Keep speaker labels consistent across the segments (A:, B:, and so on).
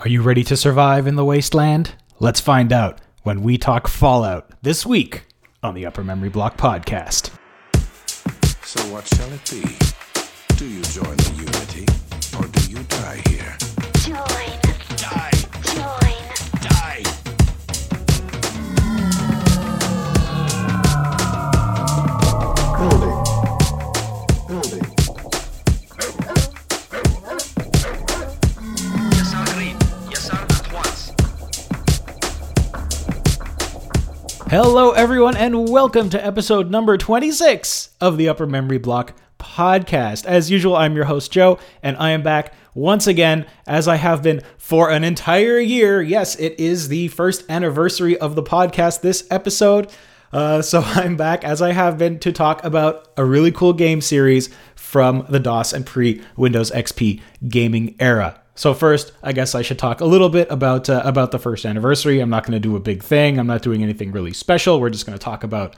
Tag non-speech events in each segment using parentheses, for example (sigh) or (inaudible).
A: Are you ready to survive in the wasteland? Let's find out when we talk Fallout this week on the Upper Memory Block podcast.
B: So what shall it be? Do you join the Unity, or do you die here?
A: Hello, everyone, and welcome to episode number 26 of the Upper Memory Block podcast. As usual, I'm your host, Joe, and I am back once again, as I have been for an entire year. Yes, it is the first anniversary of the podcast this episode. Uh, so (laughs) I'm back, as I have been, to talk about a really cool game series from the DOS and pre Windows XP gaming era. So first, I guess I should talk a little bit about uh, about the first anniversary. I'm not going to do a big thing. I'm not doing anything really special. We're just going to talk about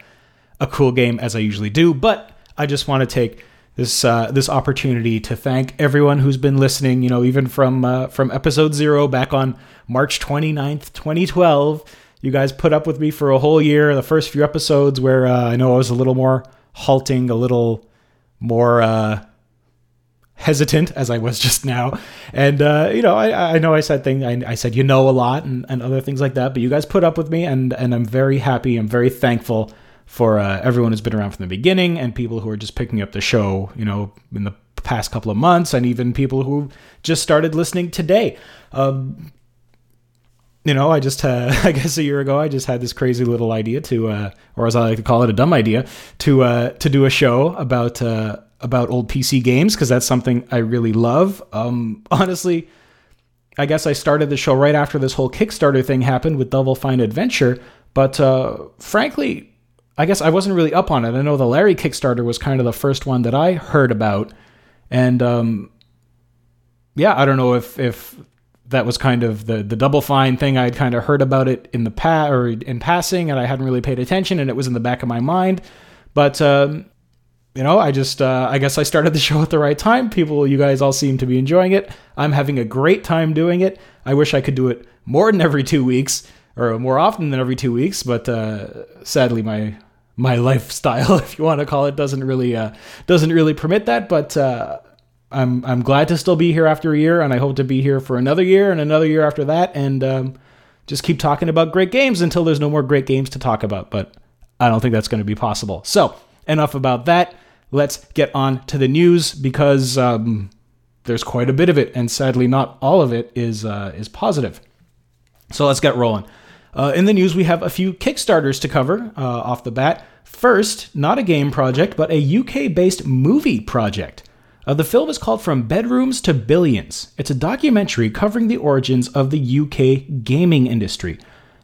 A: a cool game as I usually do. But I just want to take this uh, this opportunity to thank everyone who's been listening. You know, even from uh, from episode zero back on March 29th, 2012. You guys put up with me for a whole year. The first few episodes where uh, I know I was a little more halting, a little more. Hesitant as I was (laughs) just now. And uh, you know, I, I know I said things, I, I said you know a lot and, and other things like that, but you guys put up with me, and and I'm very happy. I'm very thankful for uh, everyone who's been around from the beginning and people who are just picking up the show. You know, in the past couple of months, and even people who just started listening today. Um, you know, I just, uh, (laughs) I guess a year ago, I just had this crazy little idea to, uh, or as I like to call it, a dumb idea to, uh, to do a show about, uh, about old PC games because that's something I really love. Um, (laughs) honestly, I guess I started the show right after this whole Kickstarter thing happened with Double Fine Adventure, but uh, frankly, I guess I wasn't really up on it. I know the Larry Kickstarter was kind of the first one that I heard about, and um, yeah, I don't know if if that was kind of the the double fine thing. I'd kind of heard about it in the past or in passing, and I hadn't really paid attention, and it was in the back of my mind. But um, you know, I just uh, I guess I started the (laughs) show at the right time. People, you guys all seem to be enjoying it. I'm having a great time doing it. I wish I could do it more than every two weeks or more often than every two weeks, but uh, sadly my my lifestyle, (laughs) if you want to call it, doesn't really uh, doesn't really permit that. But uh, I'm I'm glad to still be here after a year, and I hope to be here for another year and another year after that, and um, just keep talking about great games until there's no more great games to talk about. But I don't think that's going to be possible. So enough about that. Let's get on to the news because um, there's quite a bit of it, and sadly, not all of it is uh, is positive. So let's get rolling. Uh, in the news, we have a few Kickstarters to cover uh, off the bat. First, not a game project, but a UK based movie project. Uh, the film is called From Bedrooms to Billions. It's a documentary covering the origins of the UK gaming industry.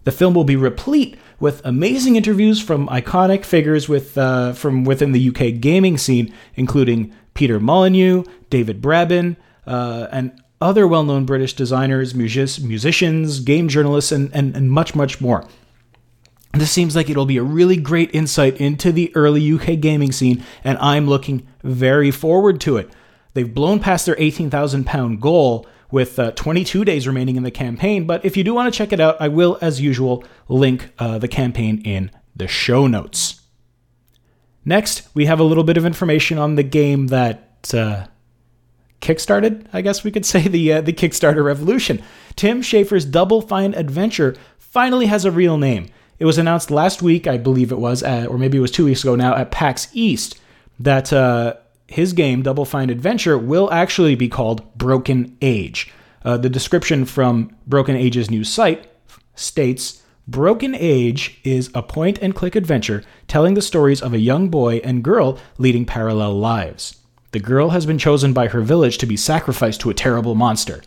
A: The film will be replete with amazing interviews from iconic figures with, uh, from within the UK gaming scene, including Peter Molyneux, David Braben, uh, and other well known British designers, music- musicians, game journalists, and, and, and much, much more. This seems like it'll be a really great insight into the early UK gaming scene, and I'm looking very forward to it. They've blown past their 18,000 pound goal with uh, 22 days remaining in the campaign, but if you do want to check it out, I will, as usual, link uh, the campaign in the show notes. Next, we have a little bit of information on the game that uh, kickstarted, I guess we could (laughs) say, the, uh, the Kickstarter revolution. Tim Schafer's Double Fine Adventure finally has a real name. It was announced last week, I believe it was, at, or maybe it was two weeks ago now, at PAX East, that uh, his game, Double Fine Adventure, will actually be called Broken Age. Uh, the description from Broken Age's new site states Broken Age is a point and click adventure telling the stories of a young boy and girl leading parallel lives. The girl has been chosen by her village to be sacrificed to a terrible monster,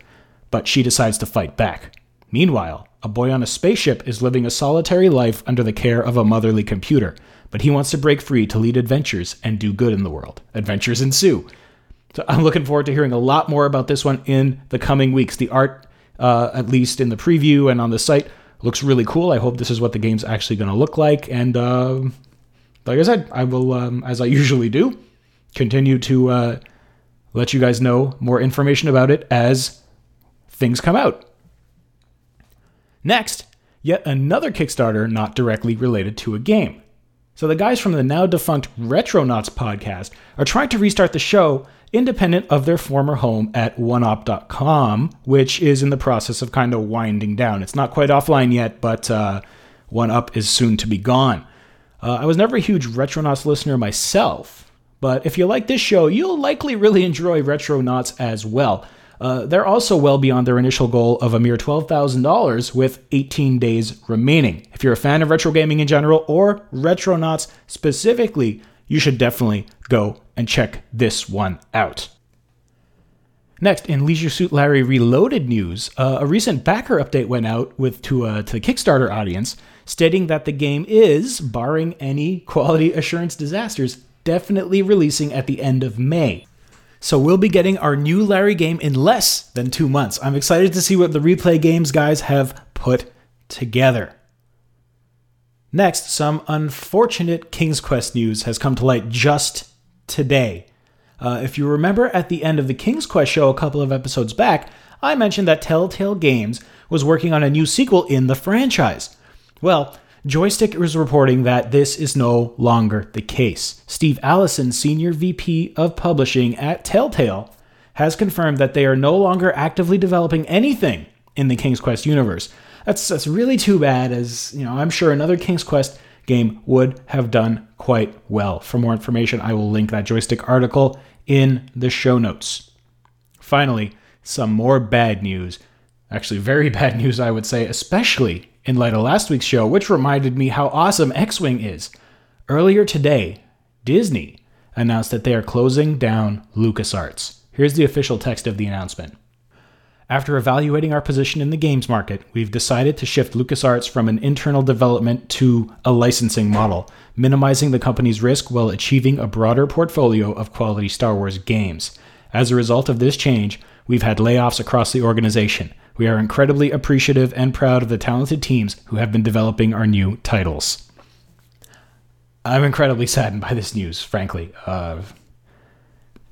A: but she decides to fight back. Meanwhile, a boy on a spaceship is living a solitary life under the care of a motherly computer, but he wants to break free to lead adventures and do good in the world. Adventures ensue. So I'm looking forward to hearing a lot more about this one in the coming weeks. The art, uh, at least in the preview and on the site, looks really cool. I hope this is what the game's actually going to look like. And um like I said, I will, um, as I usually do, continue to uh, let you guys know more information about it as things come out. Next, yet another Kickstarter not directly related to a game. So the guys from the now defunct Retronauts podcast are trying to restart the show independent of their former home at oneup.com, which is in the process of kind of winding down. It's not quite offline yet, but uh, OneUp is soon to be gone. Uh, I was never a huge Retronauts listener myself, but if you like this show, you'll likely really enjoy Retronauts as well. Uh, they're also well beyond their initial goal of a mere $12,000 with 18 days remaining. If you're a fan of retro gaming in general or Retronauts specifically, you should definitely go and check this one out. Next, in Leisure Suit Larry Reloaded news, uh, a recent backer update went out with to, uh, to the Kickstarter audience, stating that the game is, barring any quality assurance disasters, definitely releasing at the end of May. So we'll be getting our new Larry game in less than two months. I'm excited to see what the replay games guys have put together. Next, some unfortunate King's Quest news has come to light just today. Uh, if you remember at the end of the King's Quest show a couple of episodes back, I mentioned that Telltale Games was working on a new sequel in the franchise. Well, Joystiq is reporting that this is no longer the case. Steve Allison, Senior VP of Publishing at Telltale, has confirmed that they are no longer actively developing anything in the King's Quest universe. That's, that's really too bad, as you know, I'm sure another King's Quest game would have done quite well. For more information, I will link that Joystiq article in the show notes. Finally, some more bad news. Actually, very (laughs) bad news, I would say, especially in light of last week's show, which reminded me how awesome X Wing is. Earlier today, Disney announced that they are closing down LucasArts. Here's the official text of the announcement. After evaluating our position in the games market, we've decided to shift LucasArts from an internal development to a licensing model, minimizing the company's risk while achieving a broader portfolio of quality Star Wars games. As a result of this change, we've had layoffs across the organization. We are incredibly appreciative and proud of the talented teams who have been developing our new titles. I'm incredibly saddened by this news, frankly. Uh,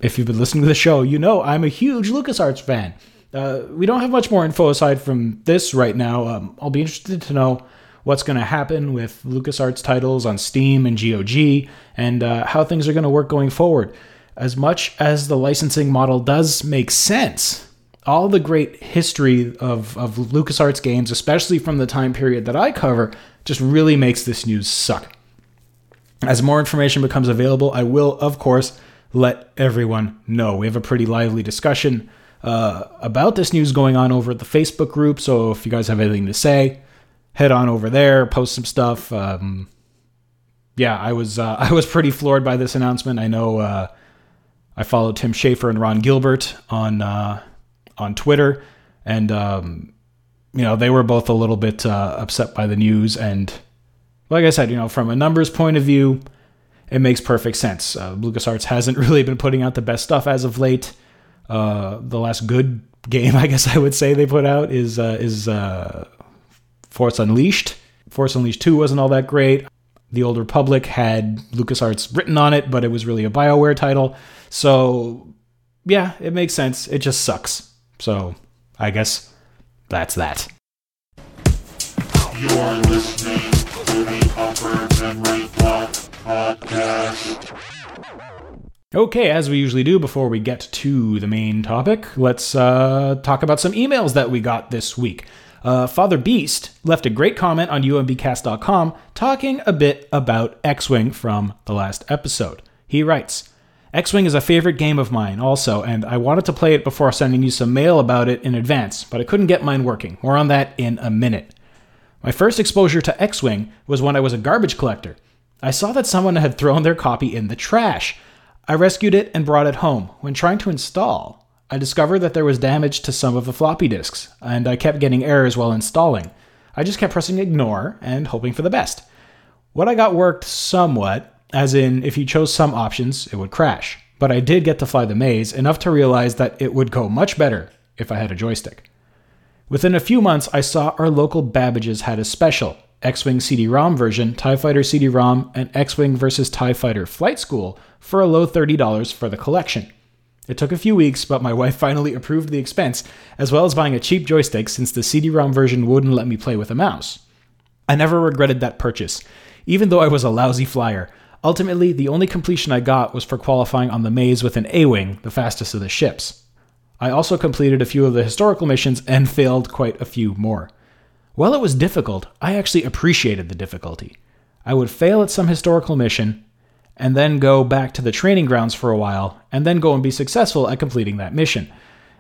A: if you've been listening to the show, you know I'm a huge LucasArts fan. Uh, we don't have much more info aside from this right now. Um, I'll be interested to know what's going to happen with LucasArts titles on Steam and GOG and uh, how things are going to work going forward. As much as the licensing model does make sense, all the great history of, of LucasArts games, especially from the time period that I cover, just really makes this news suck. As more information becomes available, I will, of course, let everyone know. We have a pretty lively discussion uh, about this news going on over at the Facebook group. So if you guys have anything to say, head on over there, post some stuff. Um, yeah, I was uh, (laughs) I was pretty floored by this announcement. I know uh, I followed Tim Schafer and Ron Gilbert on uh, on Twitter, and um, you know they were both a little bit uh, upset by the news. And like I said, you know, from a numbers point of view, it makes perfect sense. Uh, LucasArts hasn't (laughs) really been putting out the best stuff as of late. Uh, the last good game, (laughs) I guess I would say they put out is uh, is uh, Force Unleashed. Force Unleashed Two wasn't all that great. The Old Republic had LucasArts written on it, but it was really a Bioware title. So yeah, it makes sense. It just sucks. So I guess that's that.
C: You're listening to the Upper Memory Block Podcast.
A: Okay, as we usually do before we get to the main topic, let's uh, talk about some emails that we got this week. Uh, Father Beast left a great comment on umbcast.com talking a bit about X Wing from the last episode. He writes X Wing is a favorite game of mine, also, and I wanted to play it before sending you some mail about it in advance, but I couldn't get mine working. More on that in a minute. My first exposure to X Wing was when I was a garbage collector. I saw that someone had thrown their copy in the trash. I rescued it and brought it home. When trying to install, I discovered that there was damage to some of the floppy disks, and I kept getting errors while installing. I just kept pressing ignore and hoping for the best. What I got worked somewhat, as in, if you chose some options, it would crash. But I did get to fly the maze enough to realize that it would go much better if I had a joystick. Within a few months, I saw our local Babbage's had a special X Wing CD ROM version, TIE Fighter CD ROM, and X Wing vs. TIE Fighter Flight School for a low $30 for the collection. It took a few weeks, but my (laughs) wife finally approved the expense, as well as buying a cheap joystick since the CD ROM version wouldn't let me play with a mouse. I never regretted that purchase, even though I was a lousy flyer. Ultimately, the only completion I got was for qualifying on the maze with an A Wing, the fastest of the ships. I also completed a few of the historical missions and failed quite a few more. While it was difficult, I actually appreciated the difficulty. I would fail at some historical mission, and then go back to the training grounds for a while, and then go and be successful at completing that mission.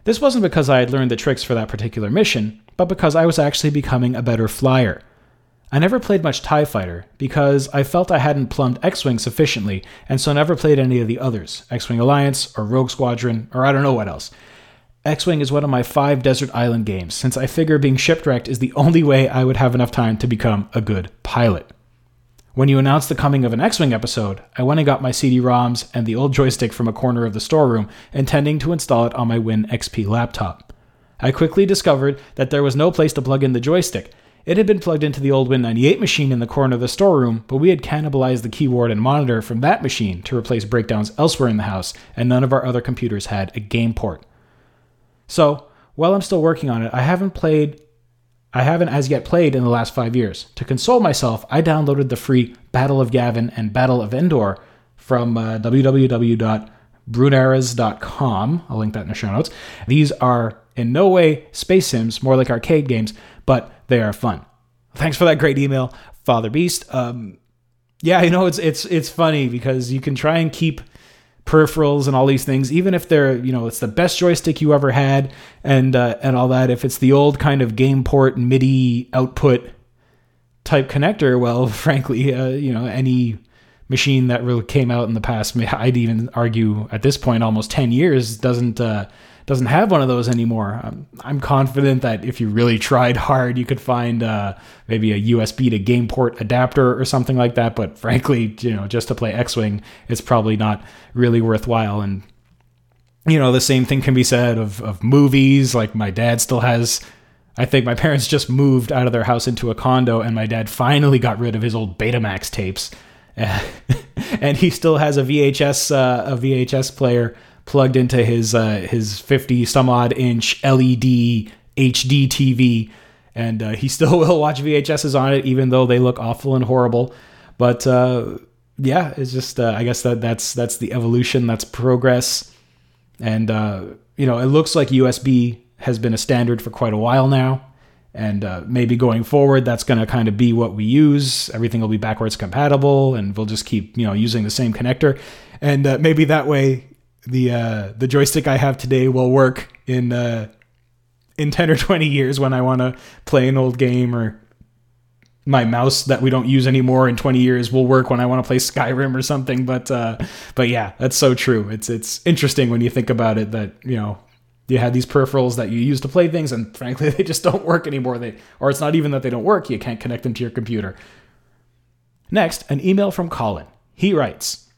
A: This wasn't because I had learned the tricks for that particular mission, but because I was actually becoming a better flyer. I never played much TIE Fighter because I felt I hadn't plumbed X Wing sufficiently, and so never played any of the others X Wing Alliance, or Rogue Squadron, or I don't know what else. X Wing is one of my five desert island games, since I figure being shipwrecked is the only way I would have enough time to become a good pilot. When you announced the coming of an X Wing episode, I went and got my CD ROMs and the old joystick from a corner of the storeroom, intending to install it on my Win XP laptop. I quickly discovered that there was no place to plug in the joystick. It had been plugged into the old Win 98 machine in the corner of the storeroom, but we had cannibalized the keyboard and monitor from that machine to replace breakdowns elsewhere in the house, and none of our other computers had a game port. So, while I'm still working on it, I haven't played I haven't as yet played in the last five years. To console myself, I downloaded the free Battle of Yavin and Battle of Endor from uh, www.bruneras.com. I'll link that in the show notes. These are in no way space sims, more like arcade games, but they are fun. Thanks for that great email, Father Beast. Um, yeah, you know it's it's it's funny because you can try and keep peripherals and all these things, even if they're you know it's the best joystick you ever had and uh, and all that. If it's the old kind of game port MIDI output type connector, well, (laughs) frankly, uh, you know any machine that really came out in the past, I'd even argue at this point, almost ten years, doesn't uh, doesn't have one of those anymore. I'm, I'm confident that if you really tried hard, you could find uh, maybe a USB to game port adapter or something like that. But frankly, you know, just to play X-wing, it's probably not really worthwhile. And you know, the same thing can be said of of movies. Like my dad still has. I think my (laughs) parents just moved out of their house into a condo, and my dad finally got rid of his old Betamax tapes, (laughs) and he still has a VHS uh, a VHS player plugged into his uh, his 50 some odd inch LED HD TV, and uh, he (laughs) still will watch VHSs on it, even though they look awful and horrible. But uh, yeah, it's just uh, I guess that that's that's the evolution, that's progress, and uh, you know it looks like USB has been a standard for quite a while now. And uh, maybe going forward, that's going to kind of be what we use. Everything will be backwards compatible, and we'll just keep, you know, using the same connector. And maybe that way, the uh, the joystick I have today will work in uh, in ten or twenty years when I want to play an old game, or my mouse that we don't use anymore in twenty years will work when I want to play Skyrim or something. But uh, but yeah, that's so true. It's it's interesting when you think about it that you know you had these peripherals that you use to play things, and frankly, (laughs) they just don't work anymore. They or it's not even that they don't work; you can't connect them to your computer. Next, an email from Colin. He writes,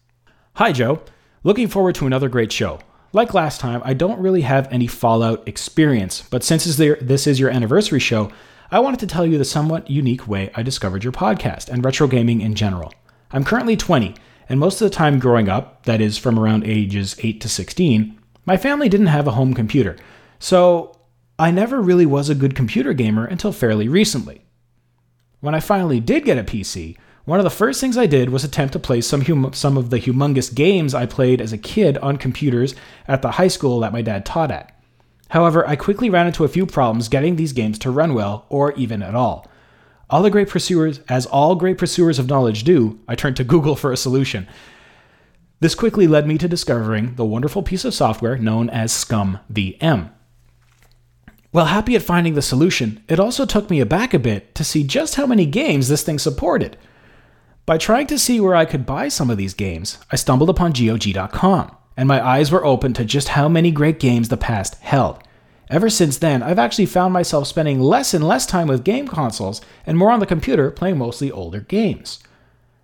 A: "Hi Joe." Looking forward to another great show. Like last time, I don't really have any Fallout experience, but since this is your anniversary show, I wanted to tell you the somewhat unique way I discovered your podcast and retro gaming in general. I'm currently 20, and most of the time growing up, that is from around ages 8 to 16, my family didn't have a home computer, so I never really was a good computer gamer until fairly recently. When I finally did get a PC, one of the first things I did was attempt to play some hum- some of the humongous games I played as a kid on computers at the high school that my dad taught at. However, I quickly ran into a few problems getting these games to run well or even at all. All the great pursuers, as all great pursuers of knowledge do, I turned to Google for a solution. This quickly led me to discovering the wonderful piece of software known as Scum VM. While happy at finding the solution, it also took me aback a bit to see just how many games this thing supported. By trying to see where I could buy some of these games, I stumbled upon GOG.com, and my eyes were open to just how many great games the past held. Ever since then, I've actually found myself spending less and less time with game consoles and more on the computer playing mostly older games.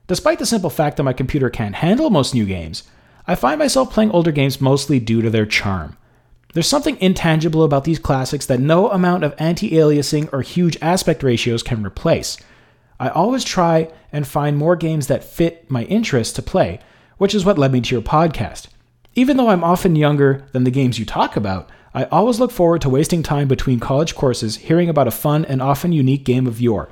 A: Despite the simple fact that my computer can't handle most new games, I find myself playing older games mostly due to their charm. There's something intangible about these classics that no amount of anti aliasing or huge aspect ratios can replace. I always try and find more games that fit my interests to play, which is what led me to your podcast. Even though I'm often younger than the games you talk about, I always look forward to wasting time between college courses hearing about a fun and often unique game of yore.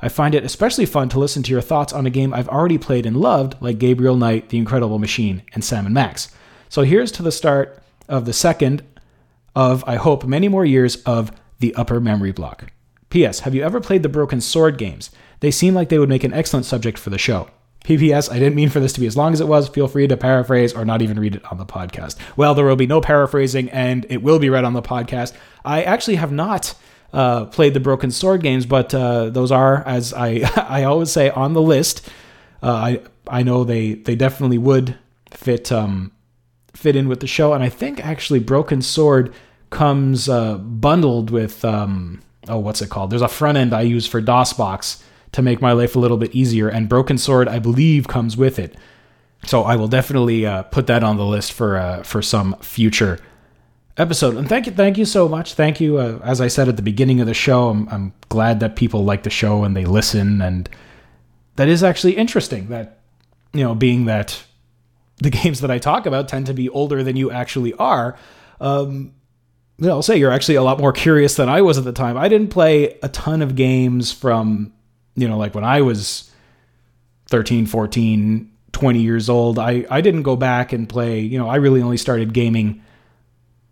A: I find it especially fun to listen to your thoughts on a game I've already played and loved, like Gabriel Knight, The Incredible Machine, and Sam Max. So here's to the start of the second of, I hope, many more years of the upper memory block. P.S. Have you ever played the Broken Sword games? They seem like they would make an excellent subject for the show. P.P.S. I didn't mean for this to be as long as it was. Feel free to paraphrase or not even read it on the podcast. Well, there will be no paraphrasing and it will be read on the podcast. I actually have not uh, played the Broken Sword games, but uh, those are, as I, (laughs) I always say, on the list. Uh, I I know they they definitely would fit um, fit in with the show, and I think actually Broken Sword comes uh, bundled with um, oh what's it called? There's a front end I use for DOSBox to make my life a little bit easier, and Broken Sword I believe comes with it. So I will definitely uh, put that on the list for uh, for some future episode. And thank you, thank you so much. Thank you. Uh, as I said at the beginning of the show, I'm, I'm glad that people like the show and they listen, and that is actually interesting. That you know, being that the (laughs) games that I talk about tend to be older than you actually are. Um, you know, I'll say you're actually a lot more curious than I was at the time. I didn't play a ton of games from, you know, like when I was 13, 14, 20 years old. I, I didn't go back and play, you know, I really only started gaming,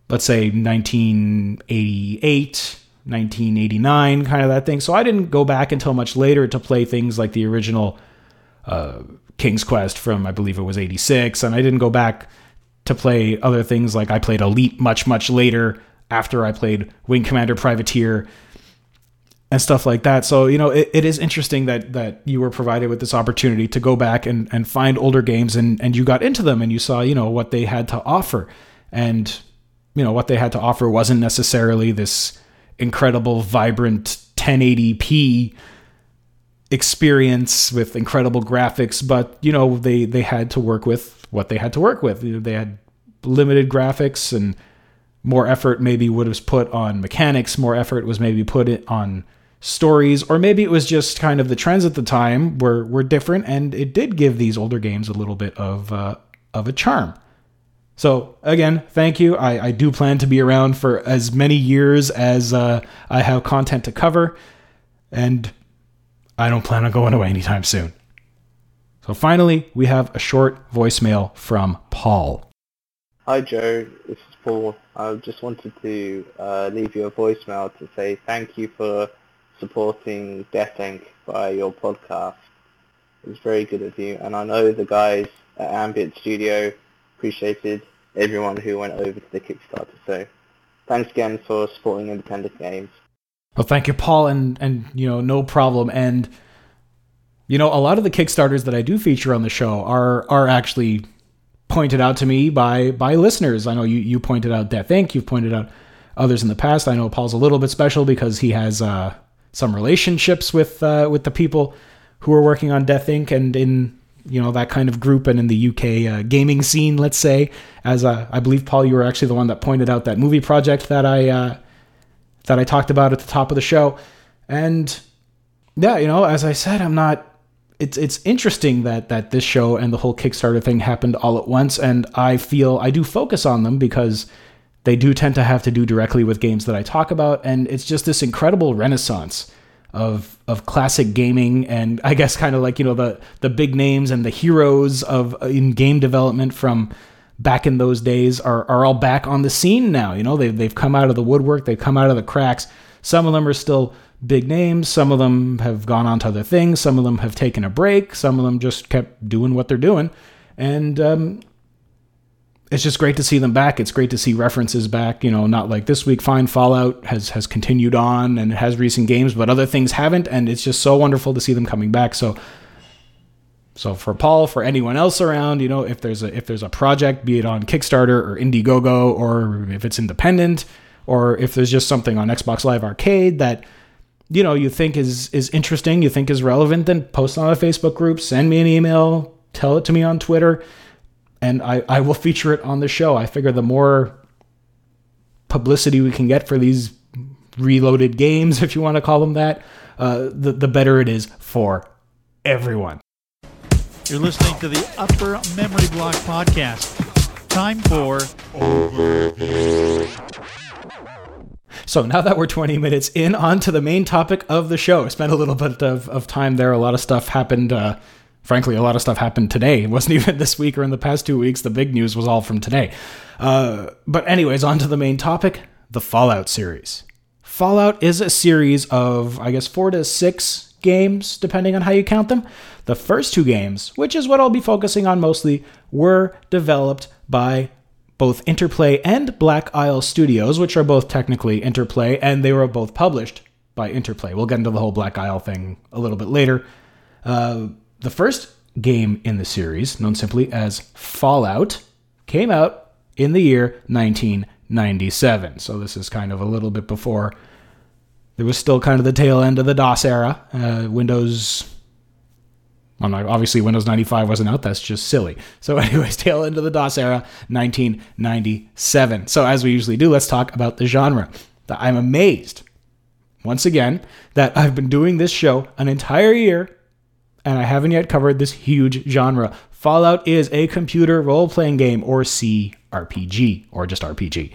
A: let's say 1988, 1989, kind of that thing. So I didn't go back until much later to play things like the original uh, King's Quest from, I believe it was 86. And I didn't go back to play other things like I played Elite much, much later after I played Wing Commander Privateer and stuff like that. So, you know, it, it is interesting that that you were provided with this opportunity to go back and, and find older games and, and you got into them and you saw, you know, what they had to offer. And, you know, what they had to offer wasn't necessarily this incredible, vibrant 1080p experience with incredible graphics, but you know, they they had to work with what they had to work with. You know, They had limited graphics and more effort maybe would have put on mechanics, more effort was maybe put on stories, or maybe it was just kind of the trends at the time were were different, and it did give these older games a little bit of uh, of a charm. So again, thank you. I, I do plan to be around for as many years as uh, I have content to cover, and I don't plan on going away anytime soon. So finally, we have a short voicemail from Paul.
D: Hi Joe, this is Paul. I just wanted to uh, leave you a voicemail to say thank you for supporting Death Inc. by your podcast. It was very good of you, and I know the guys at Ambient Studio appreciated everyone who went over to the Kickstarter. So thanks again for supporting independent games.
A: Well, thank you, Paul, and and you know, no problem. And you know, a lot of the Kickstarters that I do feature on the show are are actually pointed out to me by by listeners. I know you you pointed out Death Inc. You've pointed out others in the past. I know Paul's a little bit special because he has uh, some relationships with uh, with the people who are working on Death Inc. and in you know that kind of group and in the UK uh, gaming scene. Let's say, as uh, I believe Paul, you were actually the one that pointed out that movie project that I uh, that I talked about at the top of the show, and yeah, you know, as I said, I'm not. It's it's interesting that that this show and the whole Kickstarter thing happened all at once, and I feel I do focus on them because they do tend to have to do directly with games that I talk about, and it's just this incredible renaissance of of classic gaming, and I guess kind of like you know the the big names and the heroes of in game development from back in those days are, are all back on the scene now. You know, they've, they've come out of the woodwork, they've come out of the cracks. Some of them are still big names, some of them have gone on to other things, some of them have taken a break, some of them just kept doing what they're doing. And um, it's just great to see them back. It's great to see references back. You know, not like this week. Fine, Fallout has has continued on and has recent games, but other things haven't. And it's just so wonderful to see them coming back. So so for Paul, for anyone else around, you know, if there's a if there's a project, be it on Kickstarter or Indiegogo, or if it's independent, or if there's just something on Xbox Live Arcade that you know you think is is interesting, you think is relevant, then post on a Facebook group, send me an email, tell it to me on Twitter, and I I will feature it on the show. I figure the more publicity we can get for these reloaded games, (laughs) if you want to call them that, uh, the the better it is for everyone.
E: You're listening to the Upper Memory Block Podcast. time for
A: So now that we're 20 minutes in, on to the main topic of the show. I spent a little bit of, of time there. A lot of stuff happened. Uh, frankly, a lot of stuff happened today. It wasn't (laughs) even this week or in the past two weeks. The big news was all from today. Uh, but, anyways, on to the main topic the Fallout series. Fallout is a series of, I guess, four to six games, depending on how you count them. The first two games, which is what I'll be focusing on mostly, were developed by both Interplay and Black Isle Studios, which are both technically Interplay, and they were both published by Interplay. We'll get into the whole Black Isle thing a little bit later. Uh, the first game in the series, known simply as Fallout, came out in the year 1997. So this is kind of a little bit before. There was still kind of the tail end of the DOS era. Uh, Windows well, not, obviously, Windows 95 wasn't out. That's just silly. So, (laughs) anyways, tail end of the DOS era, 1997. So, as we usually do, let's talk about the genre. I'm amazed, once again, that I've been doing this show an entire year and I haven't yet covered this huge genre. Fallout is a computer role playing game, or CRPG, or just RPG.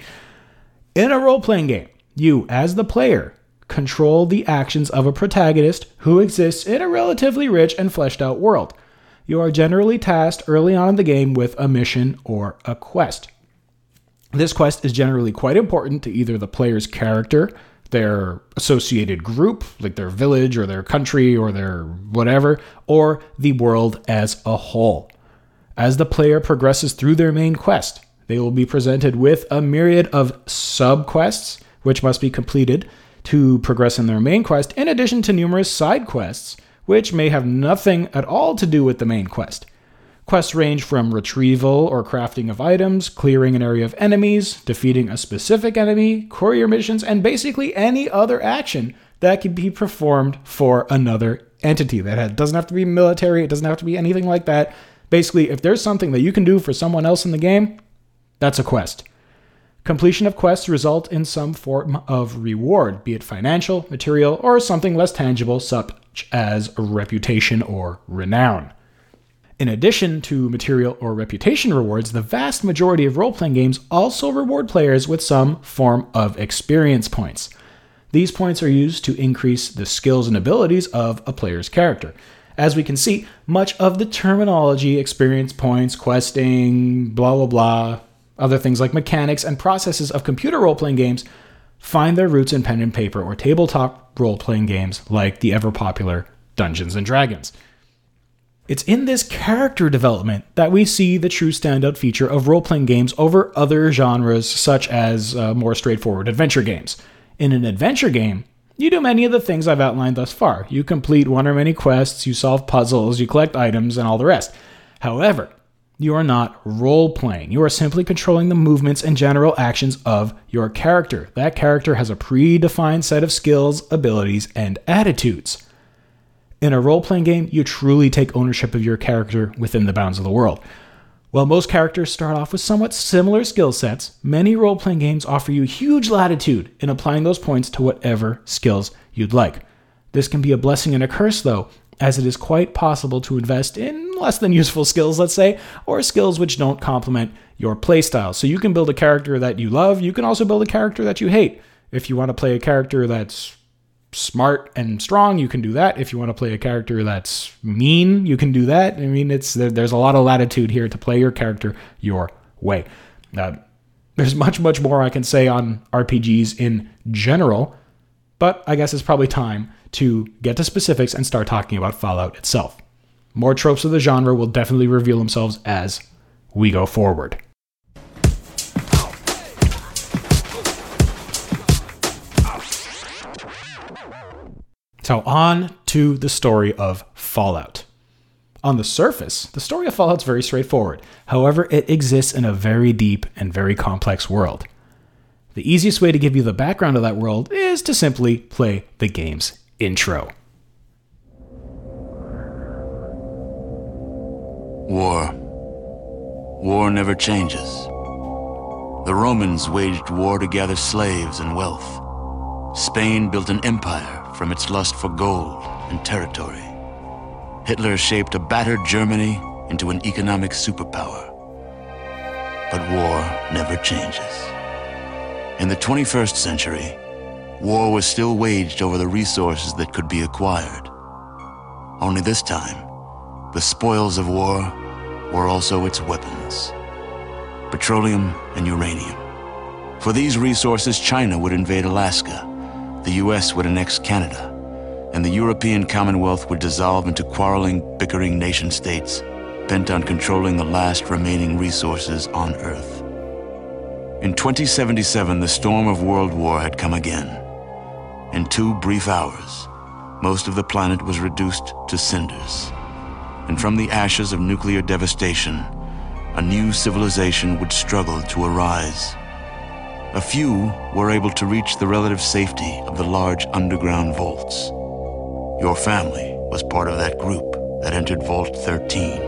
A: In a role playing game, you, as the player, control the actions of a protagonist who exists in a relatively rich and fleshed out world. You are generally tasked early on in the game with a mission or a quest. This quest is generally quite important to either the player's character, their associated group, like their village or their country or their whatever, or the world as a whole. As the player progresses through their main quest, they will be presented with a myriad of sub quests, which must be completed to progress in their main quest, in addition to numerous side quests, which may have nothing at all to do with the main quest. Quests range from retrieval or crafting of items, clearing an area of enemies, defeating a specific enemy, courier missions, and basically any other action that can be performed for another entity. That doesn't have to be military, it doesn't have to be anything like that. Basically, if there's something that you can do for someone else in the game, that's a quest. Completion of quests result in some form of reward, be it financial, material, or something less tangible, such as reputation or renown. In addition to material or reputation rewards, the vast majority of role playing games also reward players with some form of experience points. These points are used to increase the skills and abilities of a player's character. As we can see, much of the terminology, experience points, questing, blah blah blah, other things like mechanics and processes of computer role playing games find their roots in pen and paper or tabletop role playing games like the ever popular Dungeons and Dragons. It's in this character development that we see the true standout feature of role playing games over other genres, such as uh, more straightforward adventure games. In an adventure game, you do many of the things I've outlined thus far. You complete one or many quests, you solve puzzles, you collect items, and all the rest. However, you are not role playing. You are simply controlling the movements and general actions of your character. That character has a predefined set of skills, abilities, and attitudes. In a role playing game, you truly take ownership of your character within the bounds of the world. While most characters start off with somewhat similar skill sets, many role playing games offer you huge latitude in applying those points to whatever skills you'd like. This can be a blessing and a curse, though, as it is quite possible to invest in less than useful skills, let's say, or skills which don't complement your playstyle. So you can build a character that you love, you can also build a character that you hate. If you want to play a character that's smart and strong, you can do that. If you want to play a character that's mean, you can do that. I mean, it's there, there's a lot of latitude here to play your character your way. Uh, there's much, much more I can say on RPGs in general, but I guess it's probably time to get to specifics and start talking about Fallout itself. More tropes of the genre will definitely reveal themselves as we go forward. So, on to the story of Fallout. On the surface, the story of Fallout is very straightforward. However, it exists in a very deep and very complex world. The easiest way to give you the background of that world is to simply play the game's intro.
F: War. War never changes. The Romans waged war to gather slaves and wealth. Spain built an empire from its lust for gold and territory. Hitler shaped a battered Germany into an economic superpower. But war never changes. In the 21st century, war was still waged over the resources that could be acquired. Only this time, the spoils of war were also its weapons petroleum and uranium. For these resources, China would invade Alaska, the US would annex Canada, and the European Commonwealth would dissolve into quarreling, bickering nation states bent on controlling the last remaining resources on Earth. In 2077, the storm of World War had come again. In two brief hours, most of the planet was reduced to cinders. And from the ashes of nuclear devastation, a new civilization would struggle to arise. A few were able to reach the relative safety of the large underground vaults. Your family was part of that group that entered Vault 13.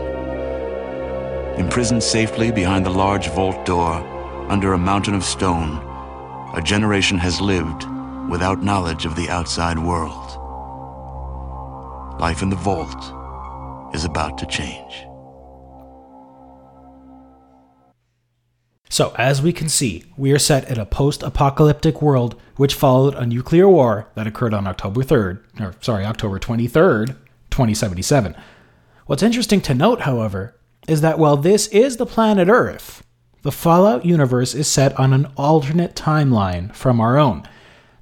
F: Imprisoned safely behind the large vault door, under a mountain of stone, a generation has lived without knowledge of the outside world. Life in the vault is about to change.
A: So, as we can see, we are set in a post apocalyptic world which followed a nuclear war that occurred on October 3rd, or sorry, October 23rd, 2077. What's interesting to note, however, is that while this is the planet Earth, the Fallout universe is set on an alternate timeline from our own.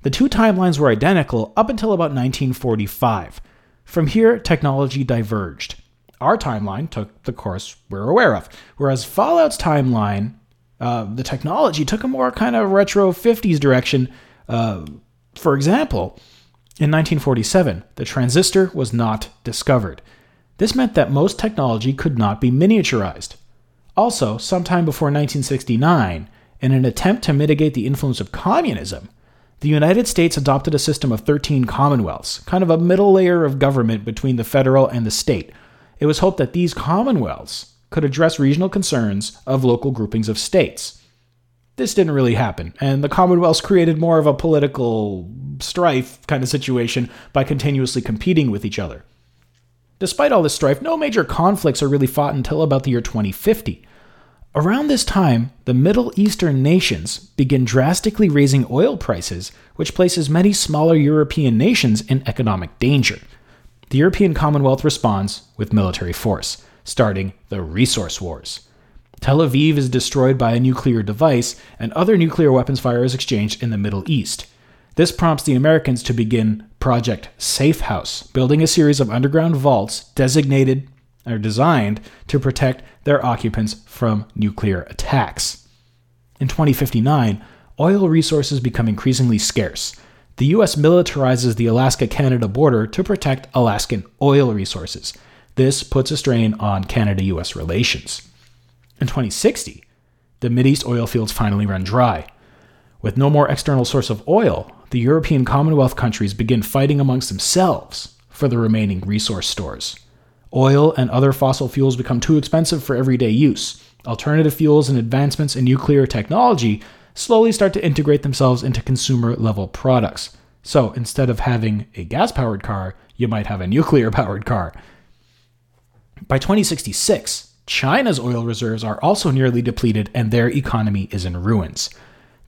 A: The two timelines were identical up until about 1945. From here, technology diverged. Our timeline took the course we're aware of, whereas Fallout's timeline uh, the technology took a more kind of retro 50s direction. Uh, for example, in 1947, the transistor was not discovered. This meant that most technology could not be miniaturized. Also, sometime before 1969, in an attempt to mitigate the influence of communism, the United States adopted a system of 13 commonwealths, kind of a middle layer of government between the federal and the state. It was hoped that these commonwealths could address regional concerns of local groupings of states. This didn't really happen, and the Commonwealths created more of a political strife kind of situation by continuously competing with each other. Despite all this strife, no major conflicts are really fought until about the year 2050. Around this time, the Middle Eastern nations begin drastically raising oil prices, which places many smaller European nations in economic danger. The European Commonwealth responds with military force starting the Resource Wars. Tel Aviv is destroyed by a nuclear device, and other nuclear weapons fire is exchanged in the Middle East. This prompts the Americans to begin Project Safe House, building a series of underground vaults designated or designed to protect their occupants from nuclear attacks. In 2059, oil resources become increasingly scarce. The US militarizes the Alaska Canada border to protect Alaskan oil resources. This puts a strain on Canada US relations. In 2060, the Mideast oil fields finally run dry. With no more external source of oil, the European Commonwealth countries begin fighting amongst themselves for the remaining resource stores. Oil and other fossil fuels become too expensive for everyday use. Alternative fuels and advancements in nuclear technology slowly start to integrate themselves into consumer level products. So instead of having a gas powered car, you might have a nuclear powered car. By 2066, China's oil reserves are also nearly depleted and their economy is in ruins.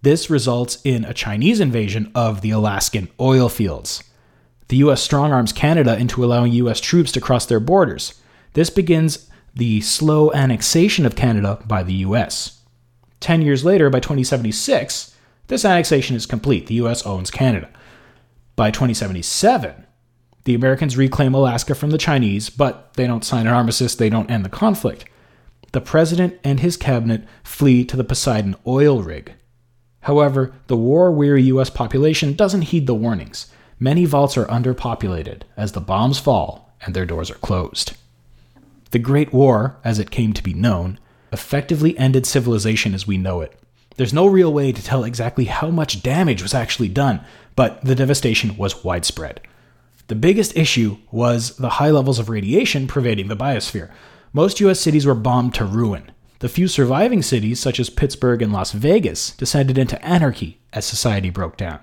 A: This results in a Chinese invasion of the Alaskan oil fields. The US strong arms Canada into allowing US troops to cross their borders. This begins the slow annexation of Canada by the US. Ten years later, by 2076, this annexation is complete. The US owns Canada. By 2077, the Americans reclaim Alaska from the Chinese, but they don't sign an armistice, they don't end the conflict. The president and his cabinet flee to the Poseidon oil rig. However, the war weary US population doesn't heed the warnings. Many vaults are underpopulated as the bombs fall and their doors are closed. The Great War, as it came to be known, effectively ended civilization as we know it. There's no real way to tell exactly how much damage was actually done, but the devastation was widespread. The biggest issue was the high levels of radiation pervading the biosphere. Most US cities were bombed to ruin. The few surviving cities, such as Pittsburgh and Las Vegas, descended into anarchy as society broke down.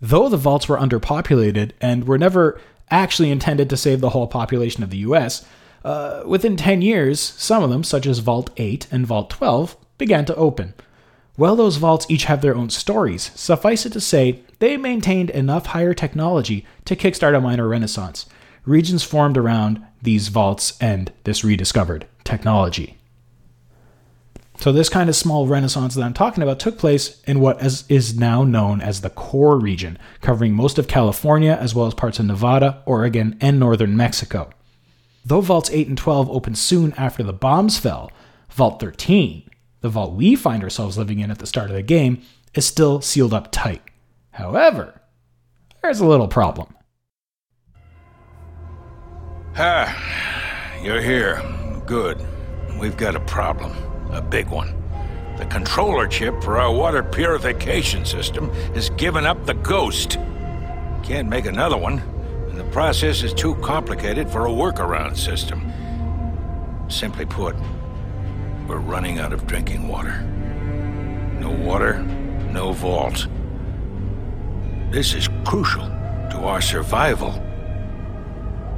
A: Though the vaults were underpopulated and were never actually intended to save the whole population of the US, uh, within 10 years, some of them, such as Vault 8 and Vault 12, began to open. While those vaults each have their own stories, suffice it to say, they maintained enough higher technology to kickstart a minor renaissance. Regions formed around these vaults and this rediscovered technology. So, this kind of small renaissance that I'm talking about took place in what is, now known as the core region, covering most of California as well as parts of Nevada, Oregon, and northern Mexico. Though Vaults 8 and 12 opened soon after the bombs fell, Vault 13, the vault we find ourselves living in at the start of the game, is still sealed up tight. However, there's a little problem.
B: Ah, you're here. Good. We've got a problem. A big one. The controller chip for our water purification system has given up the ghost. Can't make another one, and the process is too complicated for a workaround system. Simply put, we're running out of drinking water. No water, no vault. This is crucial to our survival.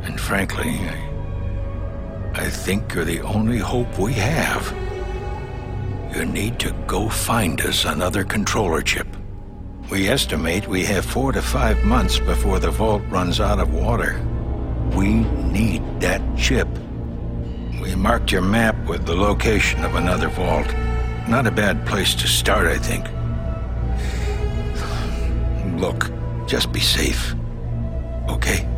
B: And frankly, I, I think you're the only hope we have. You need to go find us another controller chip. We estimate we have four to five months before the vault runs out of water. We need that chip. We marked your map with the location of another vault. Not a bad place to start, I think. Look, just be safe. Okay?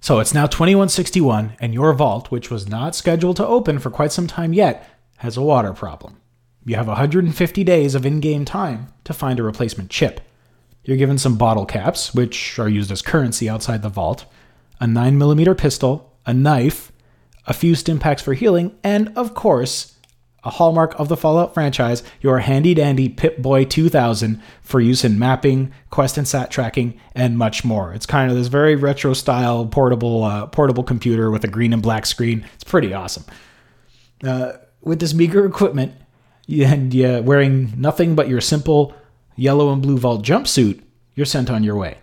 A: So it's now 2161, and your vault, which was not scheduled to open for quite some time yet, has a water problem. You have 150 days of in game time to find a replacement chip. You're given some bottle caps, which are used as currency outside the vault, a 9mm pistol, a knife, a few stim packs for healing, and of course, a hallmark of the Fallout franchise, your handy dandy Pip Boy 2000 for use in mapping, quest and sat tracking, and much more. It's kind of this very retro style portable uh, portable computer with a green and black screen. It's pretty awesome. Uh, with this meager equipment and uh, wearing nothing but your simple yellow and blue vault jumpsuit, you're sent on your way.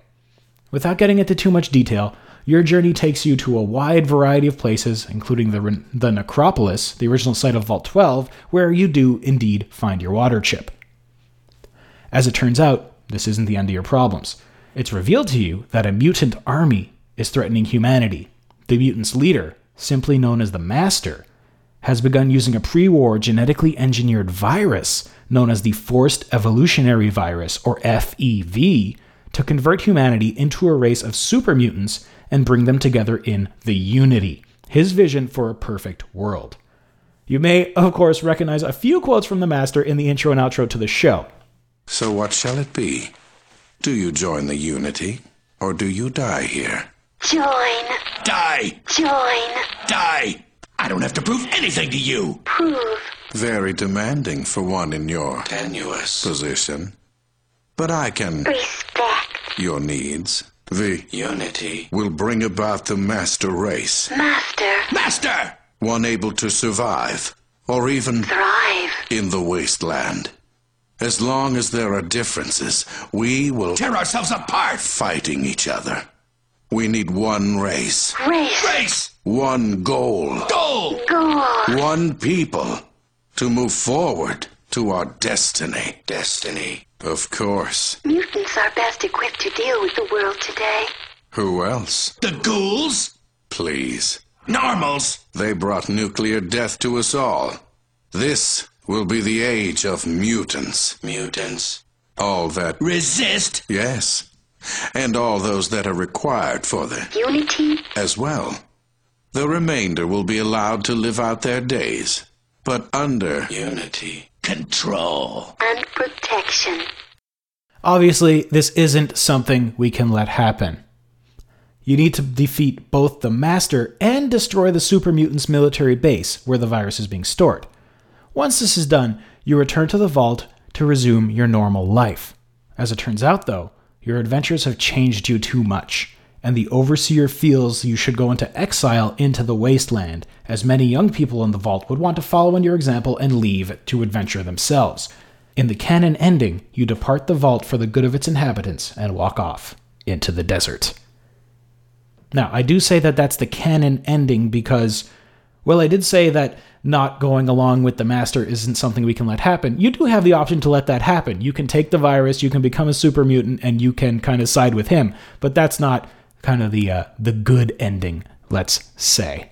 A: Without getting into too much detail, your journey takes you to a wide variety of places, including the, the Necropolis, the original site of Vault 12, where you do indeed find your water chip. As it turns out, this isn't the end of your problems. It's revealed to you that a mutant army is threatening humanity. The mutant's leader, simply known as the Master, has begun using a pre war genetically engineered virus known as the Forced Evolutionary Virus, or FEV, to convert humanity into a race of super mutants and bring them together in the Unity, his vision for a perfect world. You may, of course, recognize a few quotes from the Master in the intro and outro to the show.
B: So what shall it be? Do you join the Unity, or do you die here?
G: Join.
E: Die!
G: Join.
E: Die! I don't have to prove anything to you!
G: Prove.
B: Very demanding for one in your
E: Tenuous.
B: position. But I can
G: Respect.
B: your needs. The
E: Unity.
B: will bring about the master race,
G: Master.
E: Master!
B: one able to survive, or even
G: Thrive.
B: in the wasteland. As long as there are differences, we will
E: Tear ourselves apart!
B: fighting each other. We need one race,
G: Race.
E: Race!
B: one goal,
E: Goal!
G: Goal.
B: one people to move forward to our destiny.
E: Destiny.
B: Of course.
G: Mutants are best equipped to deal with the world today.
B: Who else?
E: The ghouls?
B: Please.
E: Normals?
B: They brought nuclear death to us all. This will be the age of mutants.
E: Mutants.
B: All that,
E: Resist?
B: yes. And all those that are required for the
G: Unity.
B: as well. The remainder will be allowed to live out their days, but under
E: Unity. Control.
G: And protection.
A: Obviously, this isn't something we can let happen. You need to defeat both the Master and destroy the Super Mutants military base where the virus is being stored. Once this is done, you return to the vault to resume your normal life. As it turns out, though, your adventures have changed you too much, and the Overseer feels you should go into exile into the wasteland, as many young people in the vault would want to follow in your example and leave to adventure themselves. In the canon ending, you depart the vault for the good of its inhabitants and walk off into the desert. Now, I do say that that's the canon ending because Well, I did say that not going along with the master isn't something we can let happen. You do have the option to let that happen. You can take the virus, you can become a super mutant, and you can kind of side with him. But that's not kind of the uh, the good ending, let's say.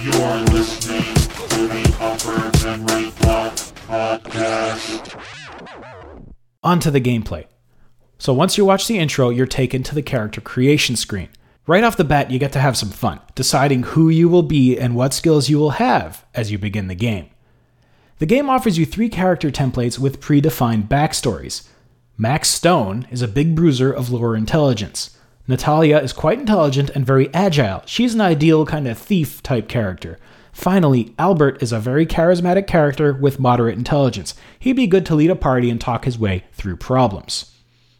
C: You're listening to the Upper Memory Block Podcast.
A: Onto the gameplay. So once you watch the intro, you're taken to the character creation screen. Right off the bat, you get to have some fun, deciding who you will be and what skills you will have as you begin the game. The game offers you three character templates with predefined backstories. Max Stone is a big bruiser of lower intelligence. Natalia is quite intelligent and very agile. She's an ideal kind of thief type character. Finally, Albert is a very charismatic character with moderate intelligence. He'd be good to lead a party and talk his way through problems.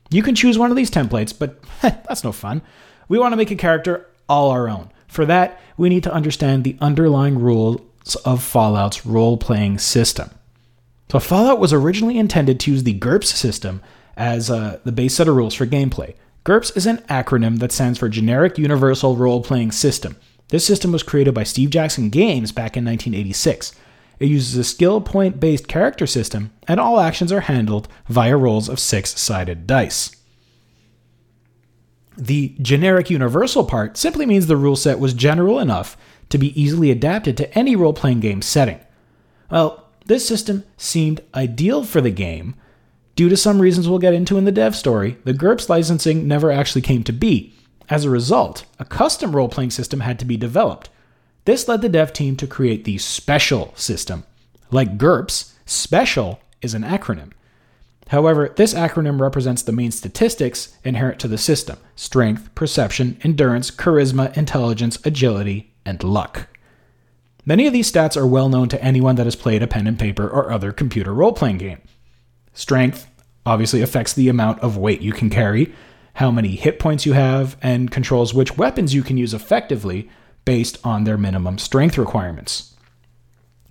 A: You can choose one of these templates, but (laughs) that's no fun. We want to make a character all our own. For that, we need to understand the underlying rules of Fallout's role playing system. So, Fallout was originally intended to use the GURPS system as uh, the base set of rules for gameplay. GURPS is an acronym that stands for Generic Universal Role Playing System. This system was created by Steve Jackson Games back in 1986. It uses a skill point based character system, and all actions are handled via rolls of six sided dice. The generic universal part simply means the rule set was general enough to be easily adapted to any role playing game setting. Well, this system seemed ideal for the game. Due to some reasons we'll get into in the dev story, the GURPS licensing never actually came to be. As a result, a custom role playing system had to be developed. This led the dev team to create the Special system. Like GURPS, Special is an acronym. However, this acronym represents the main statistics inherent to the system strength, perception, endurance, charisma, intelligence, agility, and luck. Many of these stats are well known to anyone that has played a pen and paper or other computer role playing game. Strength obviously affects the amount of weight you can carry, how many hit points you have, and controls which weapons you can use effectively based on their minimum strength requirements.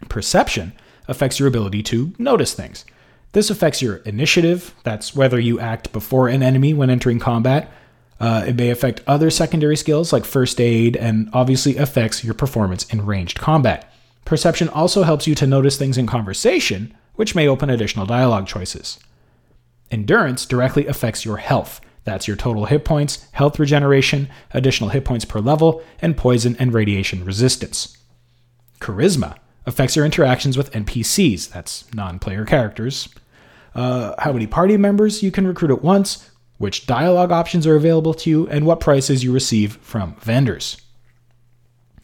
A: Perception affects your ability to notice things. This affects your initiative, that's whether you act before an enemy when entering combat. Uh, it may affect other secondary skills like first aid, and obviously affects your performance in ranged combat. Perception also helps you to notice things in conversation, which may open additional dialogue choices. Endurance directly affects your health. That's your total hit points, health regeneration, additional hit points per level, and poison and radiation resistance. Charisma affects your interactions with NPCs, that's non player characters, uh, how many party members you can recruit at once, which dialogue options are available to you, and what prices you receive from vendors.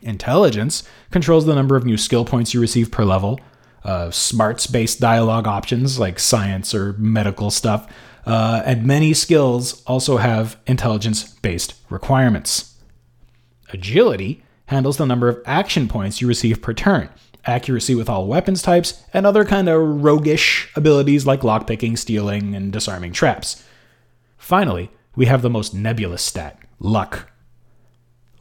A: Intelligence controls the number of new skill points you receive per level. Uh, smarts based dialogue options like science or medical stuff, uh, and many skills also have intelligence based requirements. Agility handles the number of action points you receive per turn, accuracy with all weapons types, and other kind of roguish abilities like lockpicking, stealing, and disarming traps. Finally, we have the most nebulous stat luck.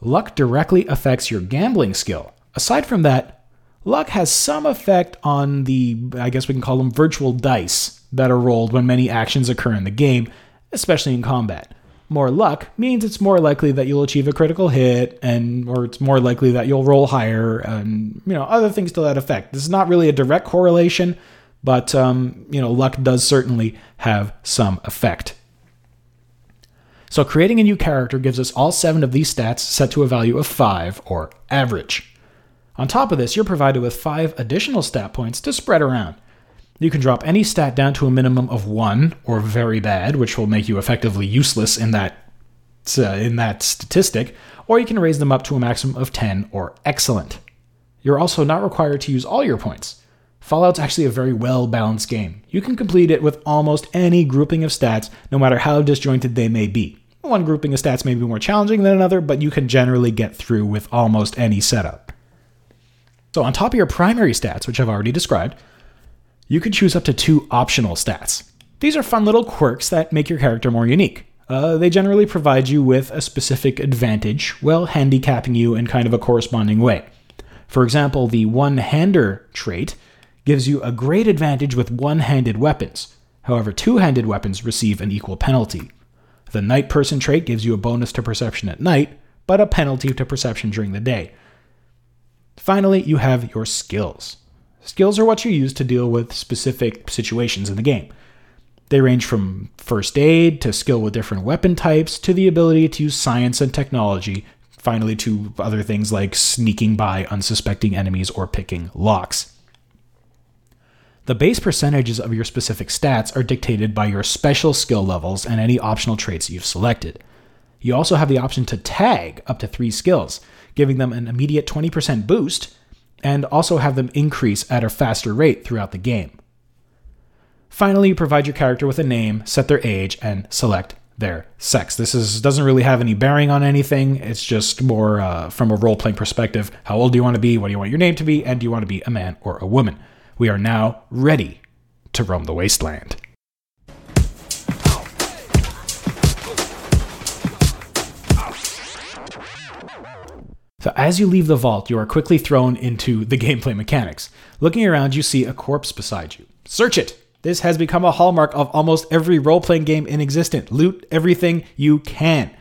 A: Luck directly affects your gambling skill. Aside from that, luck has some effect on the, I guess we can call them virtual dice that are rolled when many actions occur in the game, especially in combat. More luck means it's more likely that you'll achieve a critical hit, and or it's more likely that you'll roll higher, and you know other things to that effect. This is not really a direct correlation, but um, you know luck does certainly have some effect. So creating a new character gives us all seven of these stats set to a value of five or average. On top of this, you're provided with five additional stat points to spread around. You can drop any stat down to a minimum of one or very bad, which will make you effectively useless in that uh, in that statistic, or you can raise them up to a maximum of 10 or excellent. You're also not required to use all your points. Fallout's actually a very well balanced game. You can complete it with almost any grouping of stats, no matter how disjointed they may be. One grouping of stats may be more challenging than another, but you can generally get through with almost any setup. So, on top of your primary stats, which I've already described, you can choose up to two optional stats. These are fun little quirks that make your character more unique. Uh, they generally provide you with a specific advantage while handicapping you in kind of a corresponding way. For example, the one hander trait gives you a great advantage with one handed weapons. However, two handed weapons receive an equal penalty. The night person trait gives you a bonus to perception at night, but a penalty to perception during the day. Finally, you have your skills. Skills are what you use to deal with specific situations in the game. They range from first aid to skill with different weapon types to the ability to use science and technology, finally, to other things like sneaking by unsuspecting enemies or picking locks. The base percentages of your specific stats are dictated by your special skill levels and any optional traits you've selected. You also have the option to tag up to three skills, giving them an immediate 20% boost, and also have them increase at a faster rate throughout the game. Finally, you provide your character with a name, set their age, and select their sex. This is doesn't really have any bearing on anything. It's just more uh, from a role playing perspective. How old do you want to be? What do you want your name to be? And do you want to be a man or a woman? We are now ready to roam the wasteland. So, as you leave the vault, you are quickly thrown into the (laughs) gameplay mechanics. Looking around, you see a corpse beside you. Search it! This has become a hallmark of almost every role playing game in existence. Loot everything you can.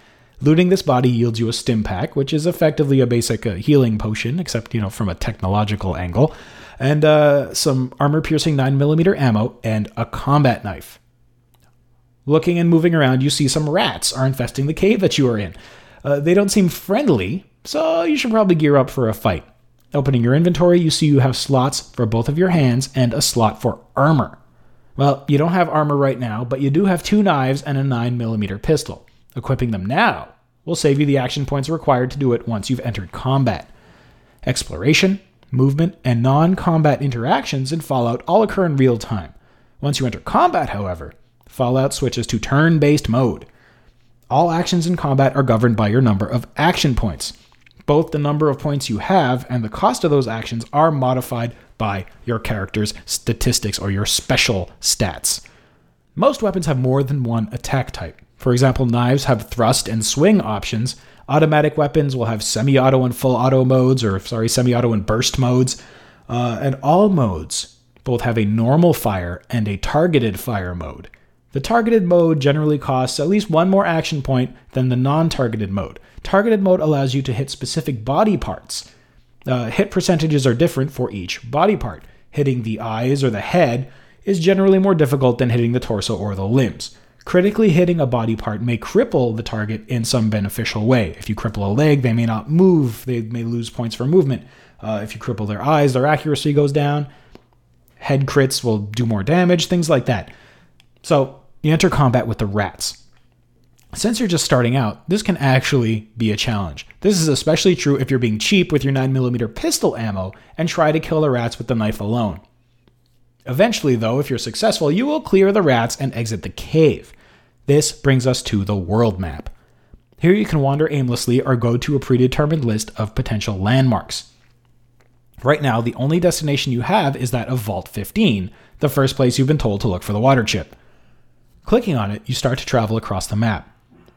A: Looting this body yields you a stim pack, which is effectively a basic uh, healing potion, except, you know, from a technological angle, and uh, some armor piercing 9mm ammo, and a combat knife. Looking and moving around, you see some rats are infesting the cave that you are in. Uh, they don't seem friendly, so you should probably gear up for a fight. Opening your inventory, you see you have slots for both of your hands and a slot for armor. Well, you don't have armor right now, but you do have two knives and a 9mm pistol. Equipping them now will save you the action points required to do it once you've entered combat. Exploration, movement, and non combat interactions in Fallout all occur in real time. Once you enter combat, however, Fallout switches to turn based mode. All actions in combat are governed by your number of action points. Both the number of points you have and the cost of those actions are modified by your character's statistics or your special stats. Most weapons have more than one attack type. For example, knives have thrust and swing options. Automatic weapons will have semi auto and full auto modes, or sorry, semi auto and burst modes. Uh, and all modes both have a normal fire and a targeted fire mode. The targeted mode generally costs at least one more action point than the non targeted mode. Targeted mode allows you to hit specific body parts. Uh, hit percentages are different for each body part. Hitting the eyes or the head is generally more difficult than hitting the torso or the limbs. Critically hitting a body part may cripple the target in some beneficial way. If you cripple a leg, they may not move, they may lose points for movement. Uh, if you cripple their eyes, their accuracy goes down. Head crits will do more damage, things like that. So, you enter combat with the rats. Since you're just starting out, this can actually be a challenge. This is especially true if you're being cheap with your 9mm pistol ammo and try to kill the rats with the knife alone. Eventually, though, if you're successful, you will clear the rats and exit the cave. This brings us to the world map. Here you can wander aimlessly or go to a predetermined list of potential landmarks. Right now, the only destination you have is that of Vault 15, the first place you've been told to look for the water chip. Clicking on it, you start to travel across the map.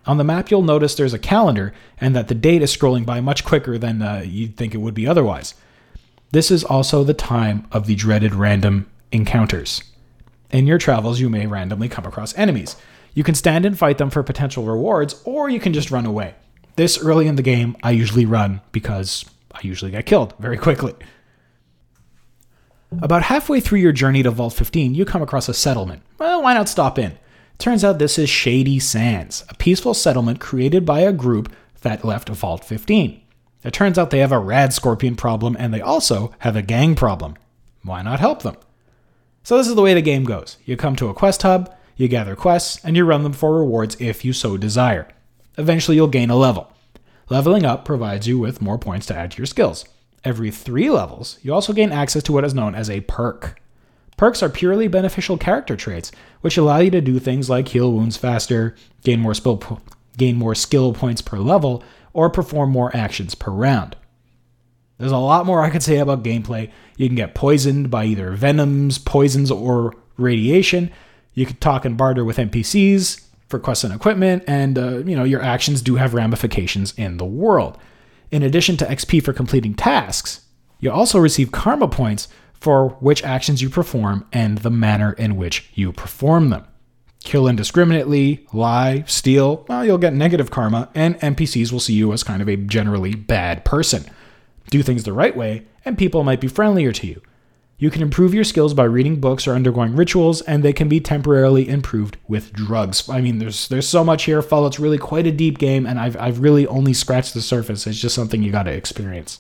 A: On the map, you'll notice there's a calendar and that the date is scrolling by much quicker than uh, you'd think it would be otherwise. This is also the time of the dreaded random encounters. In your travels, you may randomly come across enemies. You can stand and fight them for potential rewards, or you can just run away. This early in the game, I usually run because I usually get killed very quickly. About halfway through your journey to Vault 15, you come across a settlement. Well, why not stop in? Turns out this is Shady Sands, a peaceful settlement created by a group that left Vault 15. It turns out they have a rad scorpion problem and they also have a gang problem. Why not help them? So, this is the way the game goes you come to a quest hub, you gather quests, and you run them for rewards if you so desire. Eventually, you'll gain a level. Leveling up provides you with more points to add to your skills. Every three levels, you also gain access to what is known as a perk. Perks are purely beneficial character traits, which allow you to do things like heal wounds faster, gain more, skill po- gain more skill points per level, or perform more actions per round. There's a lot more I could say about gameplay. You can get poisoned by either venoms, poisons, or radiation. You could talk and barter with NPCs for quests and equipment, and uh, you know your actions do have ramifications in the world. In addition to XP for completing tasks, you also receive karma points for which actions you perform and the manner in which you perform them. Kill indiscriminately, lie, steal, well, you'll get negative karma, and NPCs will see you as kind of a generally bad person. do things the right way, and people might be friendlier to you. You can improve your skills by reading books or undergoing rituals, and they can be temporarily improved with drugs. I mean, there's there's so much here. Fallout's really quite a deep game, and I've I've really only scratched the surface. It's just something you got to experience.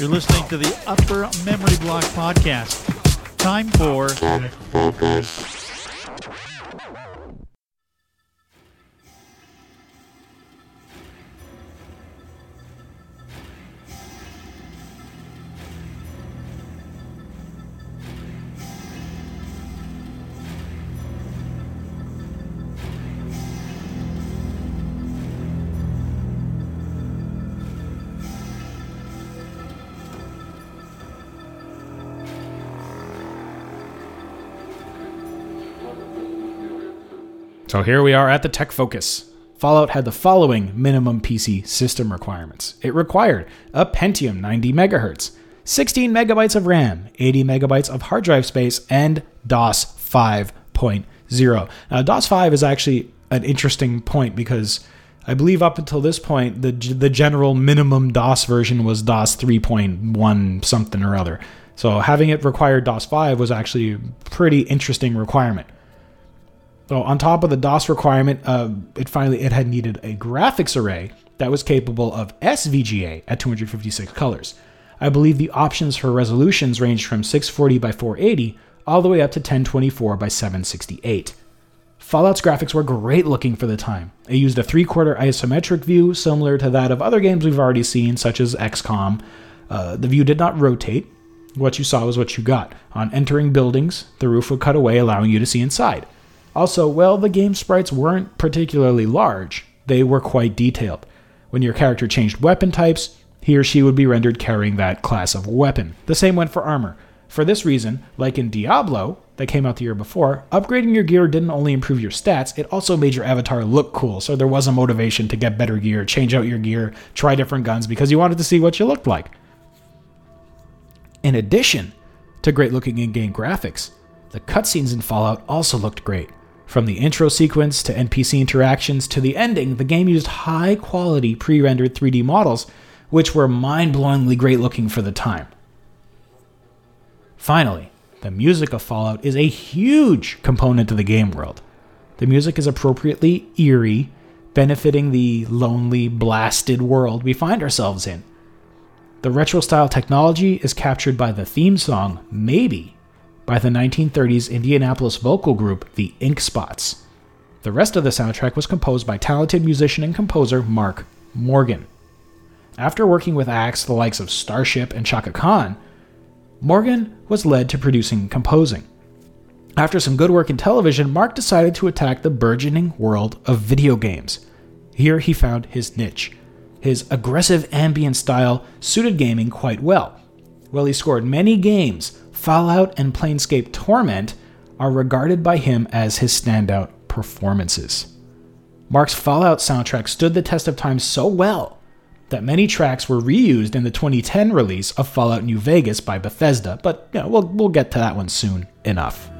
H: You're listening to the Upper Memory Block podcast. Time for
A: So here we are at the Tech Focus. Fallout had the following minimum PC system requirements. It required a Pentium 90 MHz, 16 megabytes of RAM, 80 megabytes of hard drive space, and DOS 5.0. Now, DOS 5 is actually an interesting point because I believe up until this point, the the general minimum DOS version was DOS 3.1 something or other. So having it require DOS 5 was actually a pretty interesting requirement. So on top of the DOS requirement, uh, it finally it had needed a graphics array that was capable of SVGA at 256 colors. I believe the options for resolutions ranged from 640 by 480 all the way up to 1024 by 768. Fallout's graphics were great looking for the time. It used a three quarter isometric view, similar to that of other games we've already seen, such as XCOM. Uh, the view did not rotate. What you saw was what you got. On entering buildings, the roof would cut away, allowing you to see inside. Also, while the game sprites weren't particularly large, they were quite detailed. When your character changed weapon types, he or she would be rendered carrying that class of weapon. The same went for armor. For this reason, like in Diablo, that came out the year before, upgrading your gear didn't only improve your stats, it also made your avatar look cool. So there was a motivation to get better gear, change out your gear, try different guns because you wanted to see what you looked like. In addition to great looking in game graphics, the cutscenes in Fallout also looked great. From the intro sequence to NPC interactions to the ending, the game used high quality pre rendered 3D models, which were mind blowingly great looking for the time. Finally, the music of Fallout is a huge component of the game world. The music is appropriately eerie, benefiting the lonely, blasted world we find ourselves in. The retro style technology is captured by the theme song, Maybe, by the 1930s Indianapolis vocal group The Ink Spots. The rest of the soundtrack was composed by talented musician and composer Mark Morgan. After working with acts the likes of Starship and Chaka Khan, Morgan was led to producing and composing. After some good work in television, Mark decided to attack the burgeoning world of video games. Here he found his niche. His aggressive ambient style suited gaming quite well. While he scored many games, Fallout and Planescape Torment are regarded by him as his standout performances. Mark's Fallout soundtrack stood the test of time so well that many tracks were reused in the 2010 release of Fallout New Vegas by Bethesda, but you know, we'll, we'll get to that one soon enough.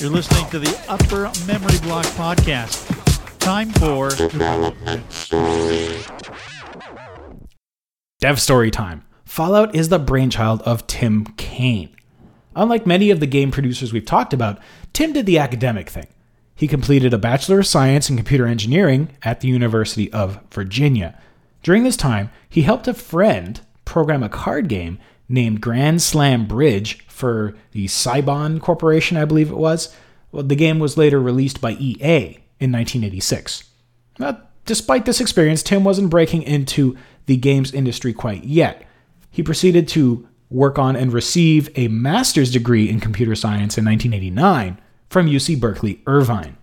H: You're listening to the Upper Memory Block podcast. Time for
A: Dev story time. Fallout is the brainchild of Tim Cain. Unlike many of the game producers we've talked about, Tim did the academic thing. He completed a Bachelor of Science in Computer Engineering at the University of Virginia. During this time, he helped a friend program a card game named Grand Slam Bridge for the Cybon Corporation, I believe it was. Well, the game was later released by EA in 1986. Now, despite this experience, Tim wasn't breaking into the games industry quite yet. He proceeded to work on and receive a master's degree in computer science in 1989 from UC Berkeley Irvine.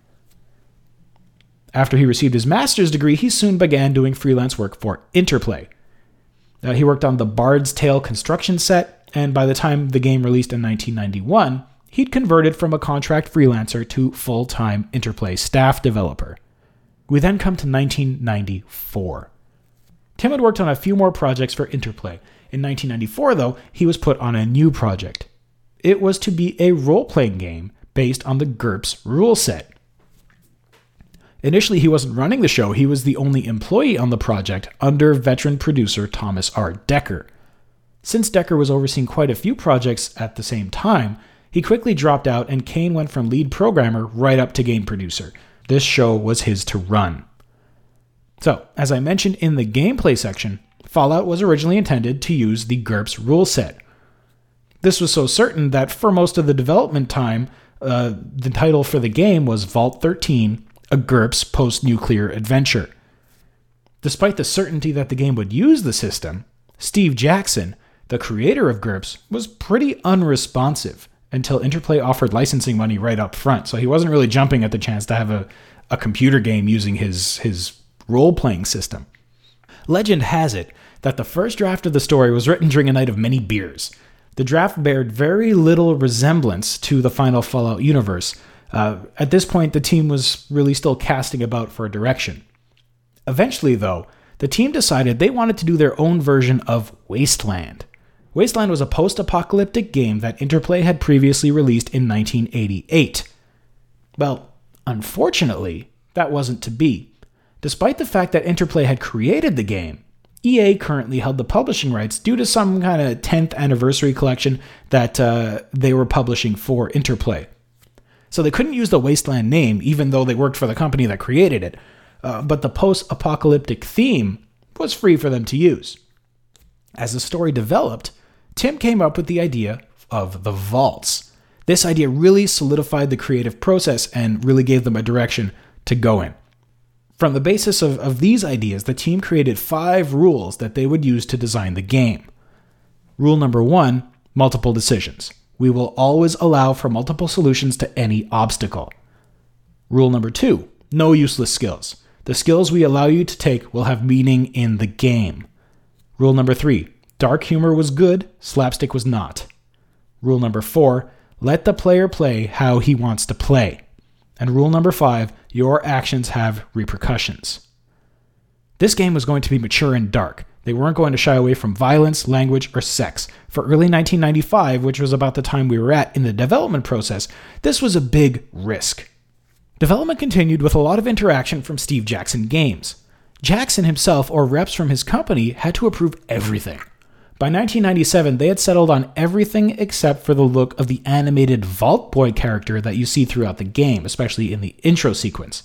A: After he received his master's degree, he soon began doing freelance work for Interplay. Uh, he worked on the Bard's Tale construction set, and by the time the game released in 1991, he'd converted from a contract freelancer to full time Interplay staff developer. We then come to 1994. Tim had worked on a few more projects for Interplay. In 1994, though, he was put on a new project. It was to be a role playing game based on the GURPS rule set. Initially, he wasn't running the show, he was the only employee on the project under veteran producer Thomas R. Decker. Since Decker was overseeing quite a few projects at the same time, he quickly dropped out and Cain went from lead programmer right up to game producer. This show was his to run. So, as I mentioned in the gameplay section, Fallout was originally intended to use the GURPS rule set. This was so certain that for most of the development time, uh, the title for the game was Vault 13 A GURPS Post Nuclear Adventure. Despite the certainty that the game would use the system, Steve Jackson, the creator of GURPS, was pretty unresponsive until Interplay offered licensing money right up front. So he wasn't really jumping at the chance to have a, a computer game using his, his role playing system. Legend has it that the first draft of the story was written during a night of many beers. The draft bared very little resemblance to the final Fallout universe. Uh, at this point, the team was really still casting about for a direction. Eventually, though, the team decided they wanted to do their own version of Wasteland. Wasteland was a post apocalyptic game that Interplay had previously released in 1988. Well, unfortunately, that wasn't to be. Despite the fact that Interplay had created the game, EA currently held the publishing rights due to some kind of 10th anniversary collection that uh, they were publishing for Interplay. So they couldn't use the Wasteland name, even though they worked for the company that created it. Uh, but the post apocalyptic theme was free for them to use. As the story developed, Tim came up with the idea of the vaults. This idea really solidified the creative process and really gave them a direction to go in. From the basis of, of these ideas, the team created five rules that they would use to design the game. Rule number one multiple decisions. We will always allow for multiple solutions to any obstacle. Rule number two no useless skills. The skills we allow you to take will have meaning in the game. Rule number three dark humor was good, slapstick was not. Rule number four let the player play how he wants to play. And rule number five your actions have repercussions. This game was going to be mature and dark. They weren't going to shy away from violence, language, or sex. For early 1995, which was about the time we were at in the development process, this was a big risk. Development continued with a lot of interaction from Steve Jackson Games. Jackson himself, or reps from his company, had to approve everything. By 1997, they had settled on everything except for the look of the animated Vault Boy character that you see throughout the game, especially in the intro sequence.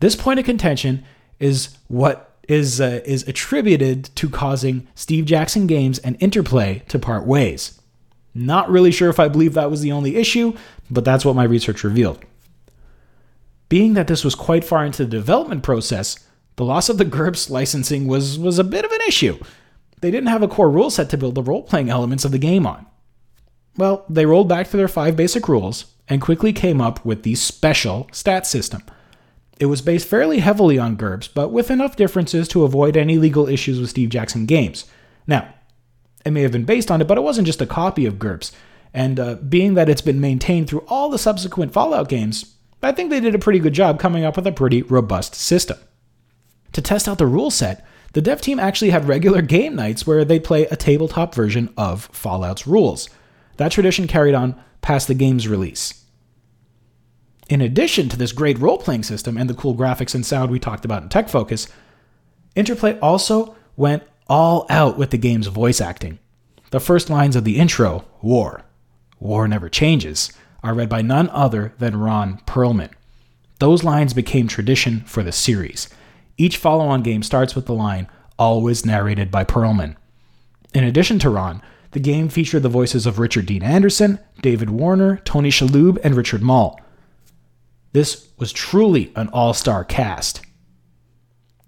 A: This point of contention is what is uh, is attributed to causing Steve Jackson Games and Interplay to part ways. Not really sure if I believe that was the only issue, but that's what my research revealed. Being that this was quite far into the development process, the loss of the GURPS licensing was was a bit of an issue they didn't have a core rule set to build the role playing elements of the game on. Well, they rolled back to their five basic rules and quickly came up with the special stat system. It was based fairly heavily on GURPS, but with enough differences to avoid any legal issues with Steve Jackson games. Now, it may have been based on it, but it wasn't just a copy of GURPS. And uh, being that it's been maintained through all the subsequent Fallout games, I think they did a pretty good job coming up with a pretty robust system. To test out the rule set, the dev team actually had regular game nights where they'd play a tabletop version of Fallout's rules. That tradition carried on past the game's release. In addition to this great role playing system and the cool graphics and sound we talked about in Tech Focus, Interplay also went all out with the game's voice acting. The first lines of the intro, War, War Never Changes, are read by none other than Ron Perlman. Those lines became tradition for the series. Each follow on game starts with the line, always narrated by Perlman. In addition to Ron, the game featured the voices of Richard Dean Anderson, David Warner, Tony Shalhoub, and Richard Moll. This was truly an all star cast.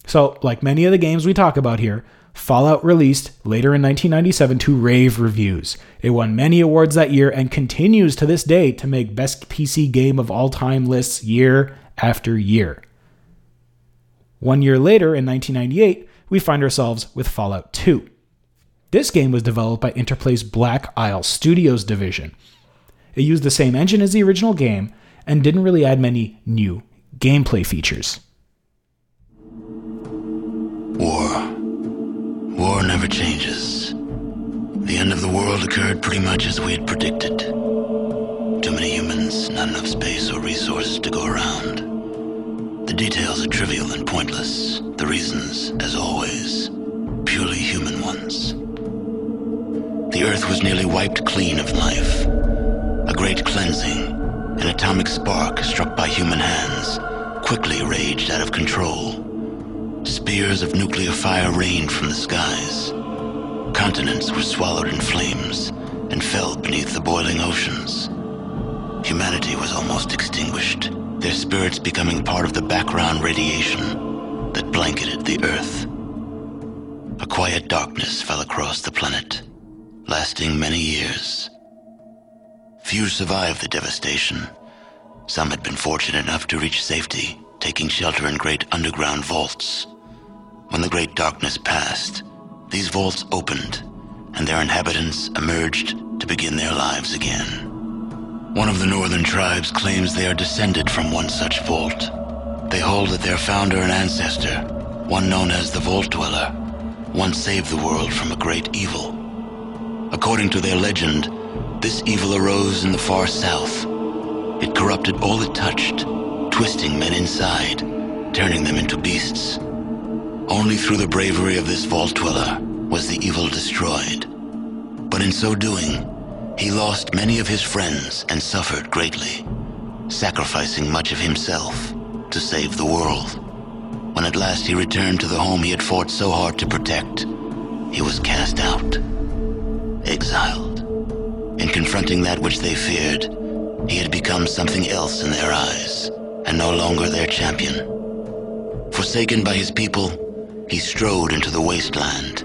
A: So, like many of the games we talk about here, Fallout released later in 1997 to rave reviews. It won many awards that year and continues to this day to make Best PC Game of All Time lists year after year. One year later, in 1998, we find ourselves with Fallout 2. This game was developed by Interplay's Black Isle Studios division. It used the same engine as the original game and didn't really add many new gameplay features.
F: War. War never changes. The end of the world occurred pretty much as we had predicted. Too many humans, not enough space or resources to go around. The details are trivial and pointless. The reasons, as always, purely human ones. The Earth was nearly wiped clean of life. A great cleansing, an atomic spark struck by human hands, quickly raged out of control. Spears of nuclear fire rained from the skies. Continents were swallowed in flames and fell beneath the boiling oceans. Humanity was almost extinguished, their spirits becoming part of the background radiation that blanketed the Earth. A quiet darkness fell across the planet, lasting many years. Few survived the devastation. Some had been fortunate enough to reach safety, taking shelter in great underground vaults. When the great darkness passed, these vaults opened, and their inhabitants emerged to begin their lives again. One of the northern tribes claims they are descended from one such vault. They hold that their founder and ancestor, one known as the Vault Dweller, once saved the world from a great evil. According to their legend, this evil arose in the far south. It corrupted all it touched, twisting men inside, turning them into beasts. Only through the bravery of this vault dweller was the evil destroyed. But in so doing, he lost many of his friends and suffered greatly, sacrificing much of himself to save the world. When at last he returned to the home he had fought so hard to protect, he was cast out, exiled. In confronting that which they feared, he had become something else in their eyes, and no longer their champion. Forsaken by his people, he strode into the wasteland.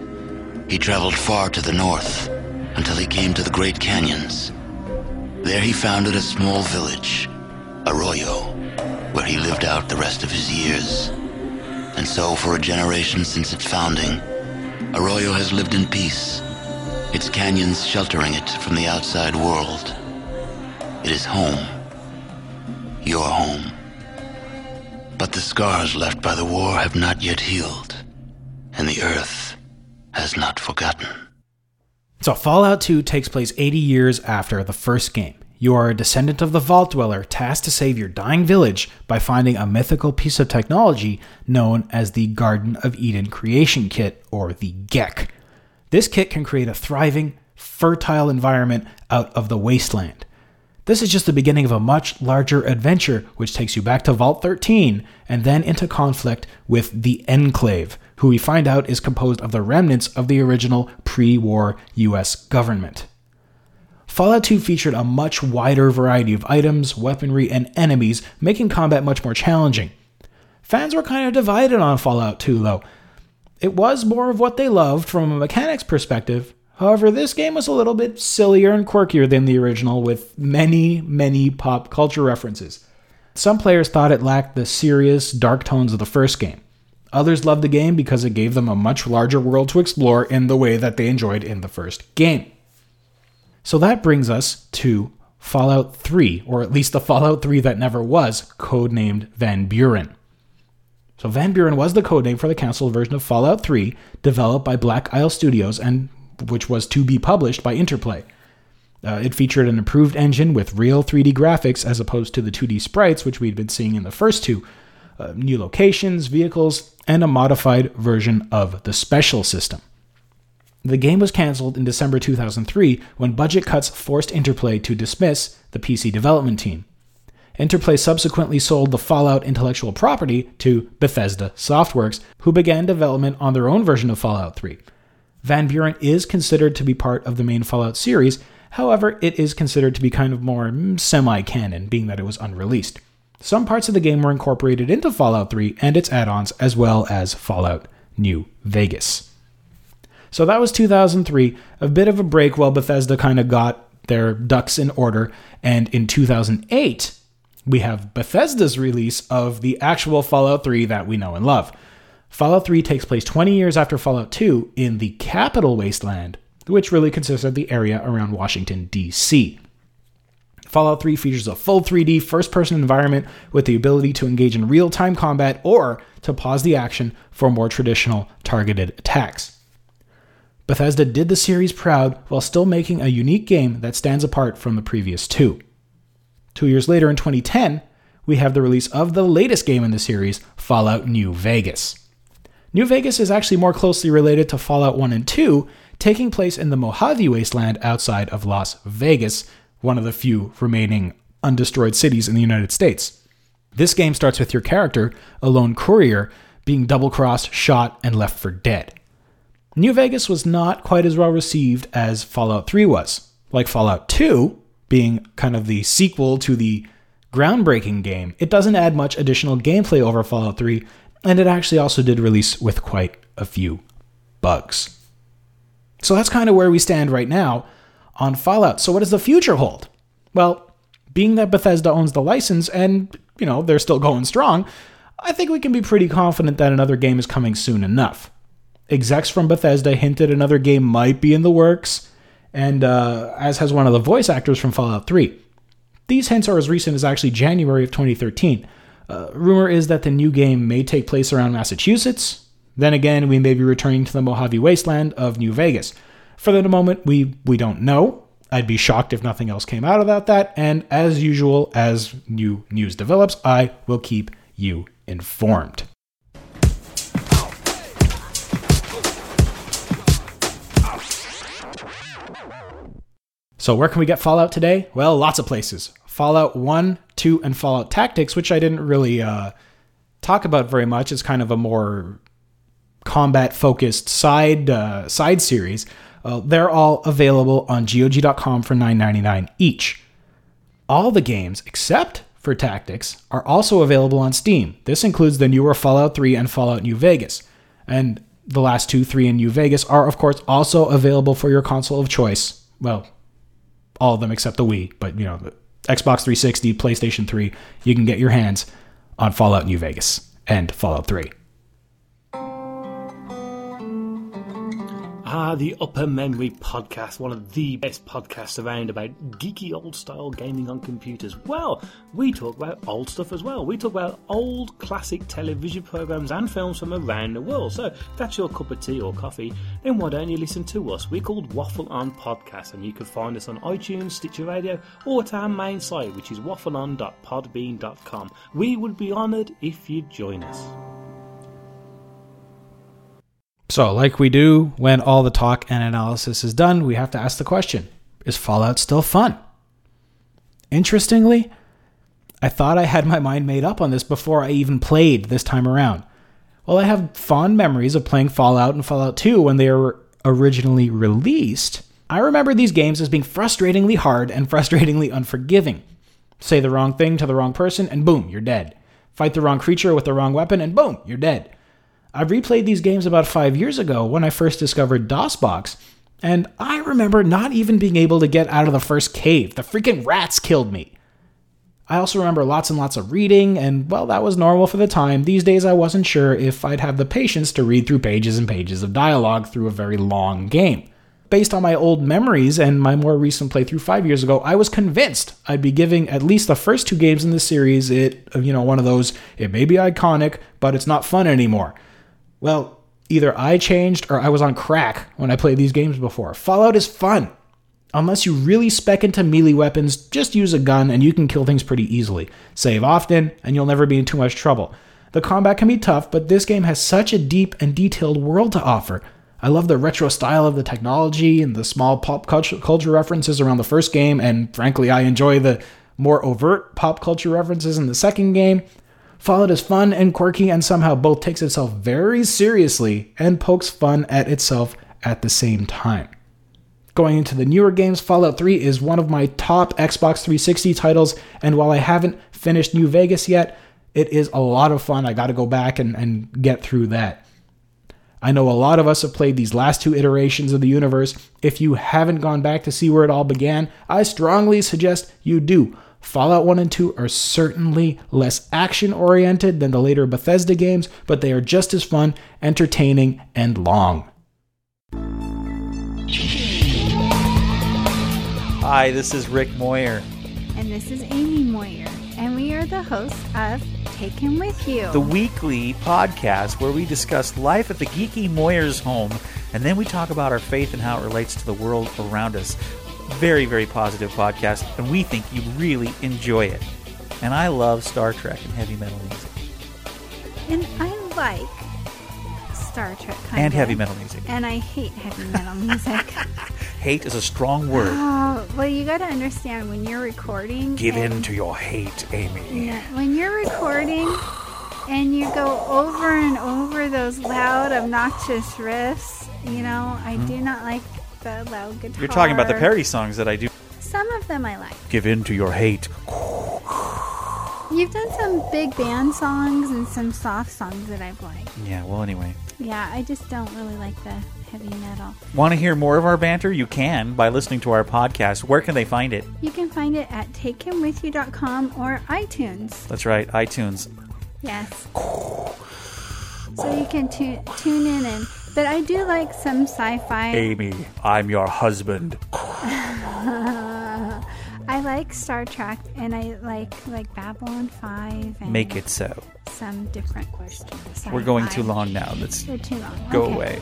F: He traveled far to the north until he came to the Great Canyons. There he founded a small village, Arroyo, where he lived out the rest of his years. And so, for a generation since its founding, Arroyo has lived in peace, its canyons sheltering it from the outside world. It is home. Your home. But the scars left by the war have not yet healed, and the earth has not forgotten.
A: So, Fallout 2 takes place 80 years after the first game. You are a descendant of the Vault Dweller tasked to save your dying village by finding a mythical piece of technology known as the Garden of Eden Creation Kit, or the GECK. This kit can create a thriving, fertile environment out of the wasteland. This is just the beginning of a much larger adventure which takes you back to Vault 13 and then into conflict with the Enclave, who we find out is composed of the remnants of the original pre war US government. Fallout 2 featured a much wider variety of items, weaponry, and enemies, making combat much more challenging. Fans were kind of divided on Fallout 2, though. It was more of what they loved from a mechanics perspective. However, this game was a little bit sillier and quirkier than the original, with many, many pop culture references. Some players thought it lacked the serious, dark tones of the first game. Others loved the game because it gave them a much larger world to explore in the way that they enjoyed in the first game. So that brings us to Fallout 3, or at least the Fallout 3 that never was, codenamed Van Buren. So Van Buren was the codename for the console version of Fallout 3, developed by Black Isle Studios and which was to be published by Interplay. Uh, it featured an improved engine with real 3D graphics as opposed to the 2D sprites which we'd been seeing in the first two, uh, new locations, vehicles, and a modified version of the special system. The game was cancelled in December 2003 when budget cuts forced Interplay to dismiss the PC development team. Interplay subsequently sold the Fallout intellectual property to Bethesda Softworks, who began development on their own version of Fallout 3. Van Buren is considered to be part of the main Fallout series, however, it is considered to be kind of more mm, semi canon, being that it was unreleased. Some parts of the game were incorporated into Fallout 3 and its add ons, as well as Fallout New Vegas. So that was 2003, a bit of a break while Bethesda kind of got their ducks in order, and in 2008, we have Bethesda's release of the actual Fallout 3 that we know and love. Fallout 3 takes place 20 years after Fallout 2 in the capital wasteland, which really consists of the area around Washington, D.C. Fallout 3 features a full 3D first person environment with the ability to engage in real time combat or to pause the action for more traditional targeted attacks. Bethesda did the series proud while still making a unique game that stands apart from the previous two. Two years later, in 2010, we have the release of the latest game in the series, Fallout New Vegas. New Vegas is actually more closely related to Fallout 1 and 2, taking place in the Mojave Wasteland outside of Las Vegas, one of the few remaining undestroyed cities in the United States. This game starts with your character, a lone courier, being double crossed, shot, and left for dead. New Vegas was not quite as well received as Fallout 3 was. Like Fallout 2, being kind of the sequel to the groundbreaking game, it doesn't add much additional gameplay over Fallout 3, and it actually also did release with quite a few bugs. So that's kind of where we stand right now on Fallout. So what does the future hold? Well, being that Bethesda owns the license and, you know, they're still going strong, I think we can be pretty confident that another game is coming soon enough. Execs from Bethesda hinted another game might be in the works, and uh, as has one of the voice actors from Fallout 3. These hints are as recent as actually January of 2013. Uh, rumor is that the new game may take place around Massachusetts. Then again, we may be returning to the Mojave Wasteland of New Vegas. For the moment, we, we don't know. I'd be shocked if nothing else came out about that, and as usual, as new news develops, I will keep you informed. So, where can we get Fallout today? Well, lots of places. Fallout 1, 2, and Fallout Tactics, which I didn't really uh, talk about very much, is kind of a more combat focused side uh, side series. Uh, they're all available on GOG.com for $9.99 each. All the games, except for Tactics, are also available on Steam. This includes the newer Fallout 3 and Fallout New Vegas. And the last two, 3 and New Vegas, are of course also available for your console of choice. Well, all of them except the Wii, but you know, Xbox 360, PlayStation 3, you can get your hands on Fallout New Vegas and Fallout 3.
I: Ah, the Upper Memory Podcast, one of the best podcasts around about geeky old style gaming on computers. Well, we talk about old stuff as well. We talk about old classic television programs and films from around the world. So, if that's your cup of tea or coffee, then why don't you listen to us? We're called Waffle On Podcast, and you can find us on iTunes, Stitcher Radio, or at our main site, which is waffleon.podbean.com. We would be honoured if you'd join us.
A: So, like we do when all the talk and analysis is done, we have to ask the question Is Fallout still fun? Interestingly, I thought I had my mind made up on this before I even played this time around. While I have fond memories of playing Fallout and Fallout 2 when they were originally released, I remember these games as being frustratingly hard and frustratingly unforgiving. Say the wrong thing to the wrong person, and boom, you're dead. Fight the wrong creature with the wrong weapon, and boom, you're dead. I replayed these games about five years ago when I first discovered DOSBox, and I remember not even being able to get out of the first cave. The freaking rats killed me. I also remember lots and lots of reading, and well, that was normal for the time. These days, I wasn't sure if I'd have the patience to read through pages and pages of dialogue through a very long game. Based on my old memories and my more recent playthrough five years ago, I was convinced I'd be giving at least the first two games in the series it, you know, one of those, it may be iconic, but it's not fun anymore. Well, either I changed or I was on crack when I played these games before. Fallout is fun. Unless you really spec into melee weapons, just use a gun and you can kill things pretty easily. Save often, and you'll never be in too much trouble. The combat can be tough, but this game has such a deep and detailed world to offer. I love the retro style of the technology and the small pop culture references around the first game, and frankly, I enjoy the more overt pop culture references in the second game. Fallout is fun and quirky and somehow both takes itself very seriously and pokes fun at itself at the same time. Going into the newer games, Fallout 3 is one of my top Xbox 360 titles, and while I haven't finished New Vegas yet, it is a lot of fun. I got to go back and, and get through that. I know a lot of us have played these last two iterations of the universe. If you haven't gone back to see where it all began, I strongly suggest you do. Fallout 1 and 2 are certainly less action oriented than the later Bethesda games, but they are just as fun, entertaining, and long.
H: Hi, this is Rick Moyer.
J: And this is Amy Moyer, and we are the hosts of Take Him With You.
H: the weekly podcast where we discuss life at the geeky Moyers home, and then we talk about our faith and how it relates to the world around us. Very, very positive podcast, and we think you really enjoy it. And I love Star Trek and heavy metal music
J: and I like Star Trek kind
H: and heavy metal music.
J: And I hate heavy metal music. (laughs)
H: Hate is a strong word.
J: oh, well, you got to understand when you're recording.
H: Give
J: and-
H: in to your hate, Amy.
J: No, when you're recording and you go over and over those loud, obnoxious riffs, you know, I mm-hmm. do not like the loud guitar.
H: You're talking about the parody songs that I do.
J: Some of them I like.
H: Give in to your hate.
J: You've done some big band songs and some soft songs that I've liked.
H: Yeah, well, anyway.
J: Yeah, I just don't really like the heavy metal.
H: Want to hear more of our banter? You can by listening to our podcast. Where can they find it?
J: You can find it at takehimwithyou.com or iTunes.
H: That's right, iTunes.
J: Yes. So you can tu- tune in and but I do like some sci-fi.
H: Amy, I'm your husband. (laughs)
J: I like Star Trek and I like like Babylon 5 and
H: Make it so.
J: some different questions.
H: We're going too long now. Let's
J: They're too long.
H: go
J: Okay.
H: away.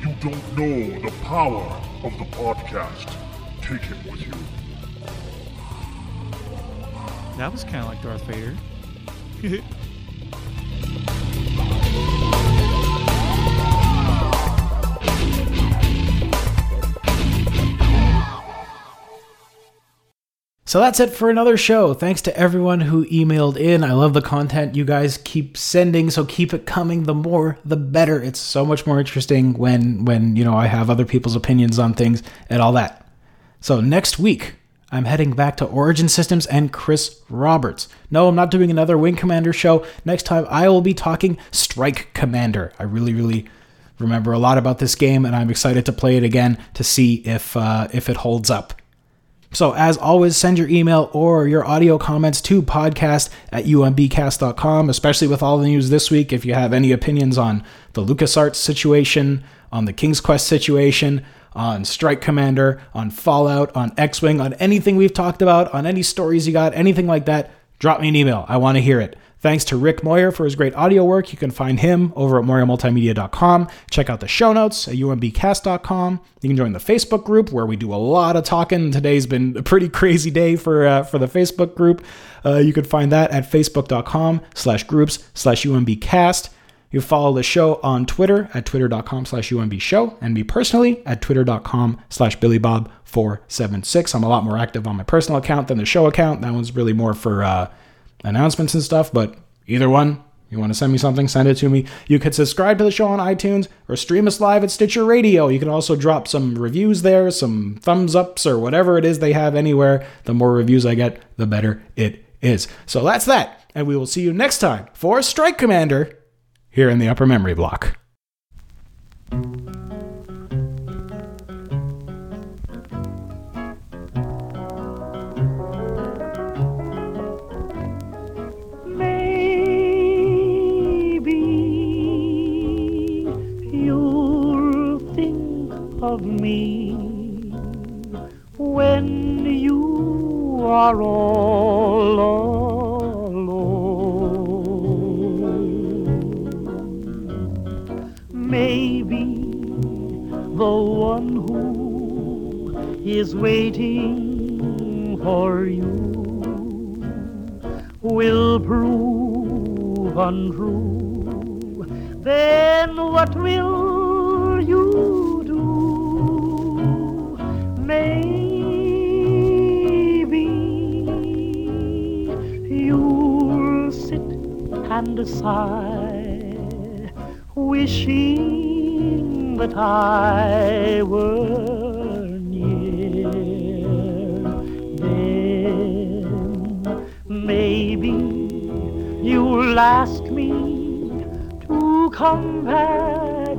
C: You don't know the power of the podcast. Take him with you.
H: That was kind of like Darth Vader. (laughs)
A: So that's it for another show. Thanks to everyone who emailed in. I love the content you guys keep sending, so keep it coming. The more the better. It's so much more interesting when when, you know, I have other people's opinions on things and all that. So next week, I'm heading back to Origin Systems and Chris Roberts. No, I'm not doing another Wing Commander show. Next time I will be talking Strike Commander. I really really remember a lot about this game and I'm excited to play it again to see if uh, if it holds up. So, as always, send your email or your audio comments to podcast at umbcast.com, especially with all the news this week. If you have any opinions on the LucasArts situation, on the King's Quest situation, on Strike Commander, on Fallout, on X Wing, on anything we've talked about, on any stories you got, anything like that, drop me an email. I want to hear it. Thanks to Rick Moyer for his great audio work. You can find him over at moyermultimedia.com. Check out the show notes at umbcast.com. You can join the Facebook group where we do a lot of talking. Today's been a pretty crazy day for uh, for the Facebook group. Uh, you can find that at facebook.com slash groups slash umbcast. You follow the show on Twitter at twitter.com slash umbshow and me personally at twitter.com slash billybob476. I'm a lot more active on my personal account than the show account. That one's really more for uh, announcements and stuff, but either one, you want to send me something, send it to me. You could subscribe to the show on iTunes or stream us live at Stitcher Radio. You can also drop some reviews there, some thumbs ups, or whatever it is they have anywhere. The more reviews I get, the better it is. So that's that. And we will see you next time for Strike Commander here in the Upper Memory Block.
K: Of me when you are all alone. Maybe the one who is waiting for you will prove untrue. Then what will you? Maybe you'll sit and sigh, wishing that I were near. Then maybe you'll ask me to come back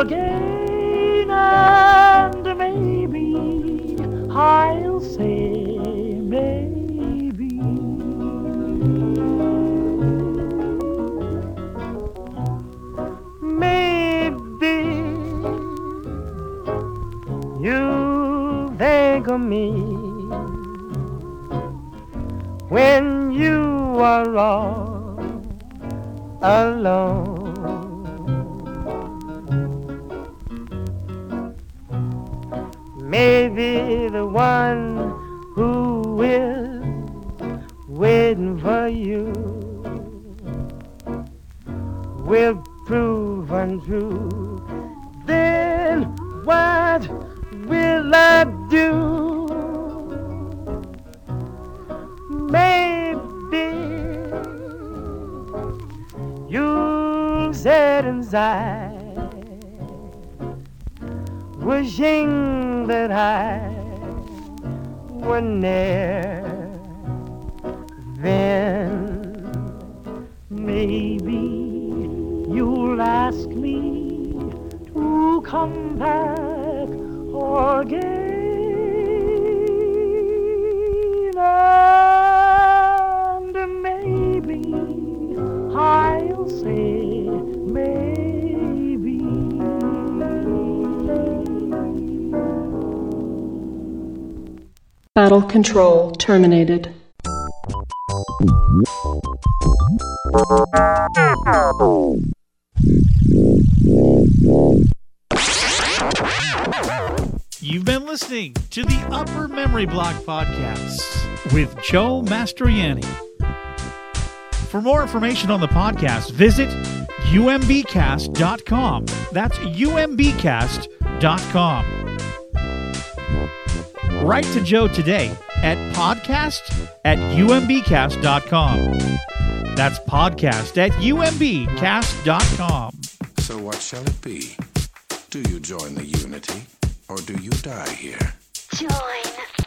K: again, and maybe I'll say maybe.
L: Maybe you think of me when you are all alone.
M: Battle control terminated.
H: You've been listening to the Upper Memory Block Podcast with Joe Mastroianni. For more information on the podcast, visit umbcast.com. That's umbcast.com. Write to Joe today at podcast at umbcast.com. That's podcast at umbcast.com.
B: So what shall it be? Do you join the Unity, or do you die here?
G: Join.